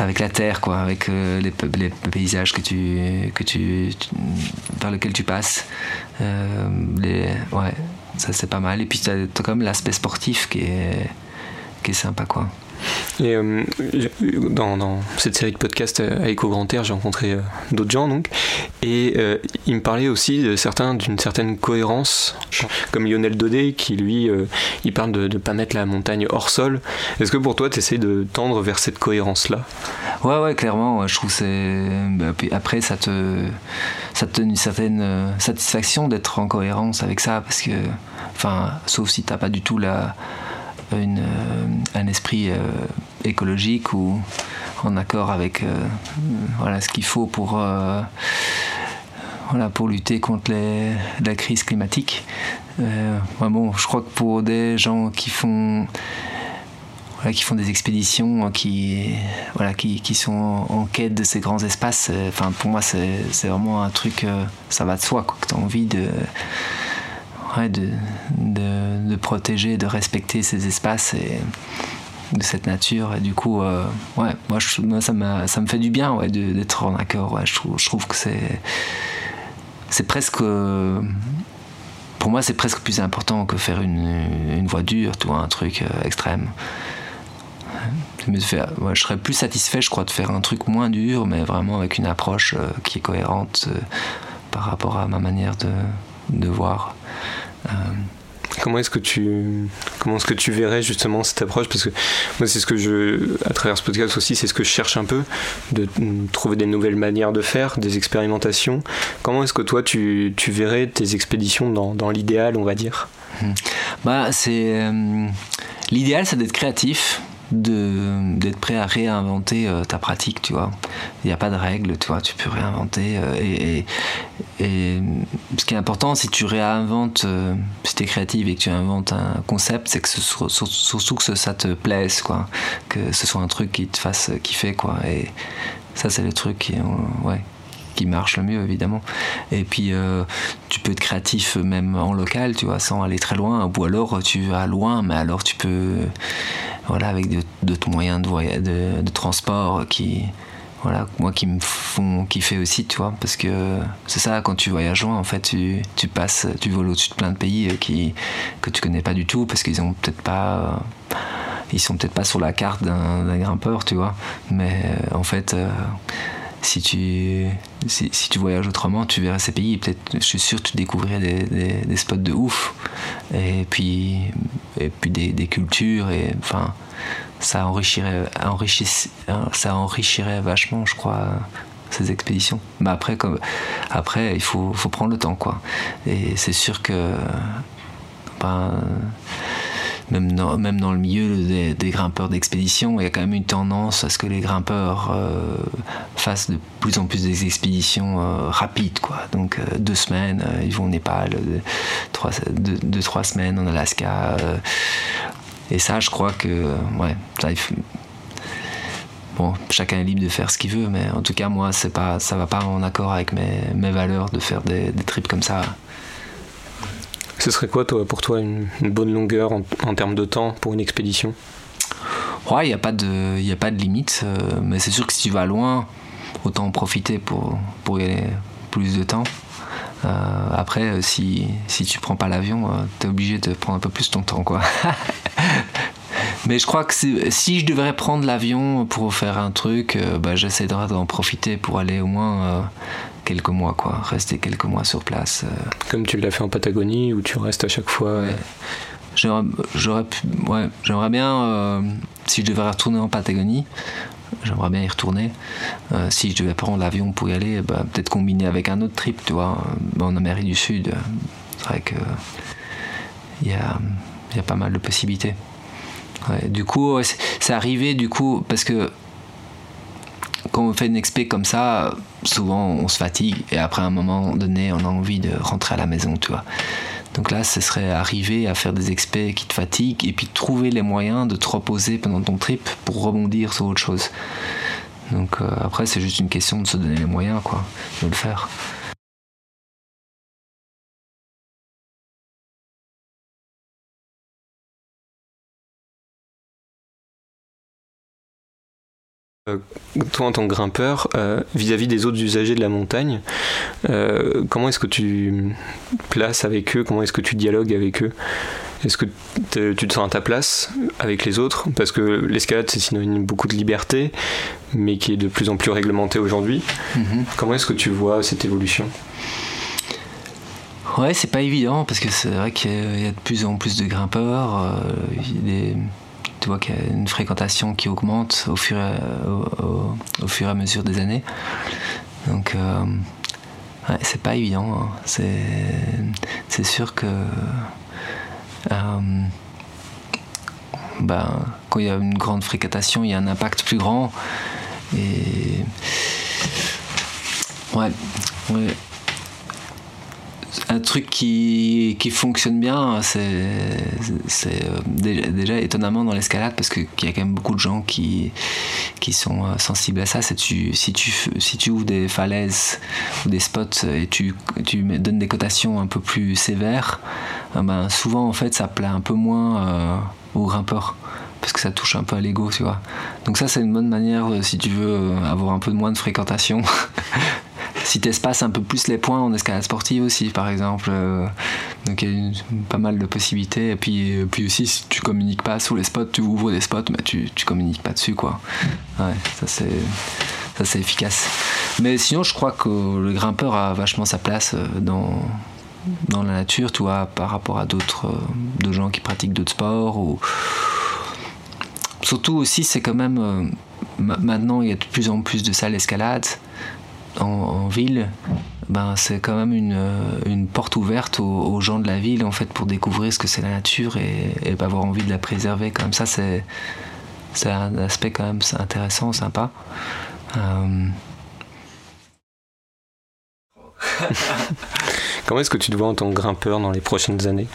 avec la terre, quoi, avec les, les, paysages que tu, que tu, par lesquels tu passes. les, ouais, ça c'est pas mal. Et puis tu as, as, quand même l'aspect sportif qui est, qui est sympa quoi. Et euh, dans, cette série de podcasts euh, avec Au Grand Air, j'ai rencontré euh, d'autres gens donc, et il me parlait aussi de certains d'une certaine cohérence, comme Lionel Daudet qui lui, il parle de ne pas mettre la montagne hors sol. Est-ce que pour toi, tu essaies de tendre vers cette cohérence-là? Ouais, ouais, clairement. je trouve c'est. Bah, après, ça te, ça te donne une certaine satisfaction d'être en cohérence avec ça, parce que, enfin, sauf si t'as pas du tout la une, euh, un esprit euh, écologique ou en accord avec euh, voilà, ce qu'il faut pour, voilà, pour lutter contre la crise climatique. bon, je crois que pour des gens qui font qui font des expéditions, qui, voilà, qui, qui sont en, quête de ces grands espaces. Enfin, pour moi, c'est vraiment un truc, ça va de soi, quoi, que tu as envie de, de, de, protéger, de respecter ces espaces et de cette nature. Et du coup, euh, ouais, moi, je, ça, ça me fait du bien ouais, d'être en accord. Ouais. Je, trouve, je trouve que c'est, c'est presque. Pour moi, c'est presque plus important que faire une, une voie dure, tu un truc euh, extrême. je serais plus satisfait, je crois, de faire un truc moins dur, mais vraiment avec une approche euh, qui est cohérente par rapport à ma manière de, de voir. Comment est-ce que tu comment est-ce que tu verrais justement cette approche? Parce que moi c'est ce que je à travers ce podcast aussi c'est ce que je cherche un peu de trouver des nouvelles manières de faire des expérimentations. Comment est-ce que toi tu, tu verrais tes expéditions dans, dans l'idéal on va dire? Hmm. bah c'est euh, l'idéal c'est d'être créatif d'être prêt à réinventer euh, ta pratique, tu vois. Il n'y a pas de règles, tu vois, tu peux réinventer. Euh, et, ce qui est important, si tu réinventes, euh, si tu es créative et que tu inventes un concept, c'est que ce soit, surtout que ça te plaise, quoi. Que ce soit un truc qui te fasse kiffer, quoi. Et ça, c'est le truc qui, ouais, qui marche le mieux évidemment. Et puis tu peux être créatif même en local, tu vois, sans aller très loin. Ou alors tu vas loin, mais alors tu peux, voilà, avec d'autres moyens de, de, transport qui voilà, moi qui me font kiffer aussi, tu vois, parce que c'est ça, quand tu voyages loin, en fait, tu, tu passes, tu voles au-dessus de plein de pays qui, que tu connais pas du tout, parce qu'ils ont peut-être pas, ils sont peut-être pas sur la carte d'un grimpeur, tu vois, mais euh, en fait, euh, si tu, si, tu voyages autrement, tu verrais ces pays, peut-être, je suis sûr, tu découvrirais des, des, spots de ouf, et puis, et puis des, des cultures, et enfin, ça enrichirait, ça enrichirait vachement, je crois, ces expéditions. Mais après, comme, après il faut, faut prendre le temps, quoi. Et c'est sûr que, ben, même dans, le milieu des, grimpeurs d'expédition, il y a quand même une tendance à ce que les grimpeurs euh, fassent de plus en plus des expéditions euh, rapides. Quoi. Donc euh, deux semaines, ils vont au Népal, trois, deux, trois semaines en Alaska. Et ça, je crois que, ouais, bon, chacun est libre de faire ce qu'il veut, mais en tout cas, moi, c'est pas, ça va pas en accord avec mes, mes valeurs de faire des, des, trips comme ça. Ce serait quoi, pour toi, une, bonne longueur en, termes de temps pour une expédition? Ouais, il n'y a, pas de, y a pas de limite, euh, mais c'est sûr que si tu vas loin, autant en profiter pour, pour y aller plus de temps. Euh, après, euh, si, si tu prends pas l'avion, tu es obligé de prendre un peu plus ton temps, quoi. Mais je crois que si je devrais prendre l'avion pour faire un truc, euh, bah, j'essaierai d'en profiter pour aller au moins euh, quelques mois, quoi. Rester quelques mois sur place. Euh. Comme tu l'as fait en Patagonie, où tu restes à chaque fois. J'aurais, ouais, j'aimerais bien, si je devais retourner en Patagonie, j'aimerais bien y retourner. si je devais prendre l'avion pour y aller, bah, peut-être combiner avec un autre trip, tu vois, en Amérique du Sud. C'est vrai que il y a, y a pas mal de possibilités du coup, c'est arrivé du coup parce que quand on fait une expé comme ça, souvent on se fatigue et après un moment donné, on a envie de rentrer à la maison, tu vois. Donc là, ce serait arriver à faire des expés qui te fatiguent et puis trouver les moyens de te reposer pendant ton trip pour rebondir sur autre chose. Donc euh, après, c'est juste une question de se donner les moyens, quoi, de le faire. Toi en tant que grimpeur, euh, vis-à-vis des autres usagers de la montagne, euh, comment est-ce que tu places avec eux? Comment est-ce que tu dialogues avec eux? Est-ce que tu te sens à ta place avec les autres? Parce que l'escalade, c'est synonyme beaucoup de liberté, mais qui est de plus en plus réglementée aujourd'hui. Mm-hmm. Comment est-ce que tu vois cette évolution? Ouais, c'est pas évident parce que c'est vrai qu'il y a de plus en plus de grimpeurs. des tu vois qu'il y a une fréquentation qui augmente au fur et, au, fur et à mesure des années. Donc, euh, c'est pas évident. Hein. C'est sûr que. Euh, ben, quand il y a une grande fréquentation, il y a un impact plus grand. Et. Ouais un truc qui, qui fonctionne bien, c'est euh, déjà, étonnamment dans l'escalade parce qu'il y a quand même beaucoup de gens qui, qui sont euh, sensibles à ça. Si, tu, si ouvres des falaises ou des spots et tu, tu donnes des cotations un peu plus sévères, euh, ben souvent en fait ça plaît un peu moins aux grimpeurs parce que ça touche un peu à l'ego, tu vois. Donc ça c'est une bonne manière si tu veux avoir un peu moins de fréquentation si tu espaces un peu plus les points en escalade sportive aussi, par exemple. Euh, donc il y a pas mal de possibilités. Et puis, euh, puis aussi, si tu communiques pas sur les spots, tu ouvres des spots, mais tu, tu communiques pas dessus, quoi. Ça c'est ça c'est efficace. Mais sinon, je crois que le grimpeur a vachement sa place euh, dans dans la nature, tu par rapport à d'autres de gens qui pratiquent d'autres sports ou surtout aussi c'est quand même maintenant il y a de plus en plus de salles d'escalade en, ville, ben, c'est quand même une, euh, porte ouverte aux, gens de la ville en fait pour découvrir ce que c'est la nature et, avoir envie de la préserver. Comme ça, c'est c'est un aspect quand même intéressant, sympa. Euh, Comment est-ce que tu te vois en tant que grimpeur dans les prochaines années?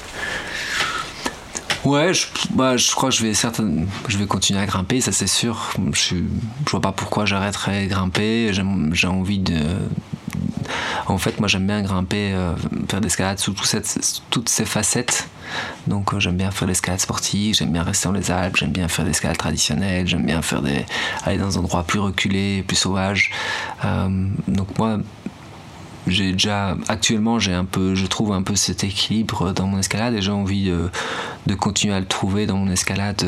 Ouais, je, bah, je crois que je vais, certaines, je vais continuer à grimper, ça c'est sûr. Je, je vois pas pourquoi j'arrêterais grimper. J'ai envie de, en fait, moi j'aime bien grimper, euh, faire des escalades sous toutes ces facettes. Donc j'aime bien faire l'escalade sportive, j'aime bien rester dans les Alpes, j'aime bien faire des escalades traditionnelles, j'aime bien faire des, aller dans des endroits plus reculés, plus sauvages. donc moi, j'ai déjà actuellement j'ai un peu je trouve un peu cet équilibre dans mon escalade et j'ai envie de, continuer à le trouver dans mon escalade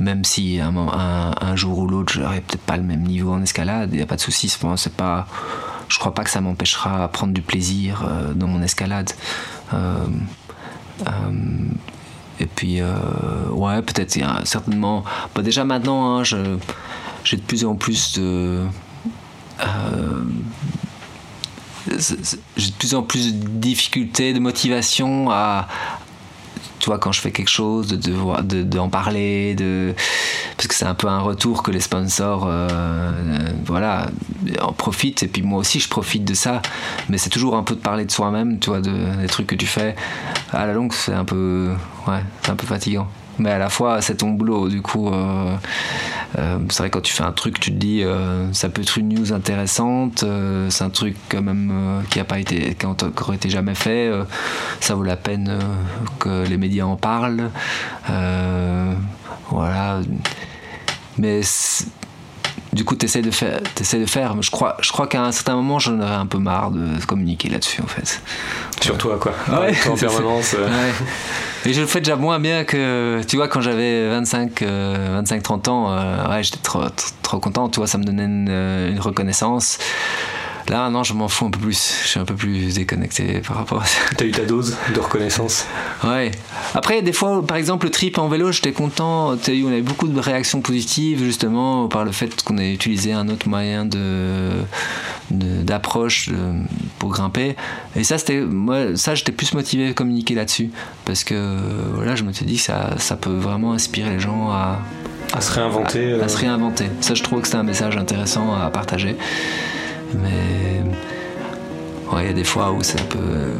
même si un, jour ou l'autre j'aurai peut-être pas le même niveau en escalade il n'y a pas de souci c'est pas je crois pas que ça m'empêchera à prendre du plaisir euh, dans mon escalade. Euh, euh, et puis ouais peut-être certainement bah, déjà maintenant hein, j'ai de plus en plus de j'ai de plus en plus de difficultés, de motivation à, tu vois, quand je fais quelque chose, de, de, d'en parler, de, parce que c'est un peu un retour que les sponsors, euh, euh, voilà, en profitent. Et puis moi aussi, je profite de ça. Mais c'est toujours un peu de parler de soi-même, tu vois, de, des trucs que tu fais. À la longue, c'est un peu, ouais, c'est un peu fatigant mais à la fois c'est ton boulot du coup euh, euh, c'est vrai quand tu fais un truc tu te dis euh, ça peut être une news intéressante c'est un truc quand même qui a pas été qui n'a été jamais fait ça vaut la peine que les médias en parlent. Voilà. Mais du coup, tu essaies de faire. Essaies de faire je crois, je crois qu'à un certain moment, j'en aurais un peu marre de communiquer là-dessus, en fait. Sur toi, quoi. Ouais, en permanence. Et je le fais déjà moins bien que, tu vois, quand j'avais 25, 25 30 ans, euh, ouais, j'étais trop, trop, content, tu vois, ça me donnait une, euh, une reconnaissance. Là, non, je m'en fous un peu plus. Je suis un peu plus déconnecté par rapport à ça. T'as eu ta dose de reconnaissance Ouais. Après, des fois, par exemple, le trip en vélo, j'étais content. On avait beaucoup de réactions positives, justement, par le fait qu'on ait utilisé un autre moyen de d'approche pour grimper et ça c'était moi ça j'étais plus motivé à communiquer là-dessus parce que voilà je me suis dit que ça, ça peut vraiment inspirer les gens à à se réinventer à, à se réinventer ça je trouve que c'est un message intéressant à partager mais il y a des fois où c'est un peu. Euh,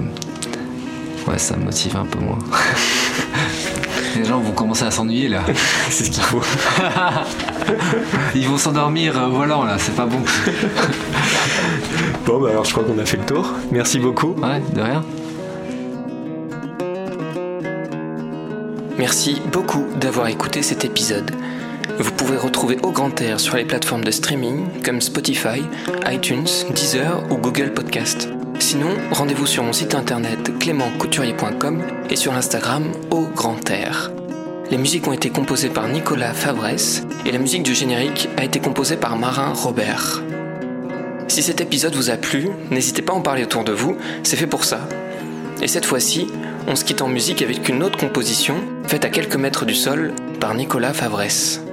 ouais, ça me motive un peu moins. Les gens vont commencer à s'ennuyer là. c'est ce qu'il faut. Ils vont s'endormir au volant là, c'est pas bon. bon, bah alors je crois qu'on a fait le tour. Merci beaucoup. Ouais, de rien. Merci beaucoup d'avoir écouté cet épisode. Vous pouvez retrouver Au Grand Air sur les plateformes de streaming comme Spotify, iTunes, Deezer ou Google Podcast. Sinon, rendez-vous sur mon site internet clémentcouturier.com et sur Instagram Au Grand Air. Les musiques ont été composées par Nicolas Fabresse et la musique du générique a été composée par Marin Robert. Si cet épisode vous a plu, n'hésitez pas à en parler autour de vous, c'est fait pour ça. Et cette fois-ci, on se quitte en musique avec une autre composition, faite à quelques mètres du sol, par Nicolas Favresse.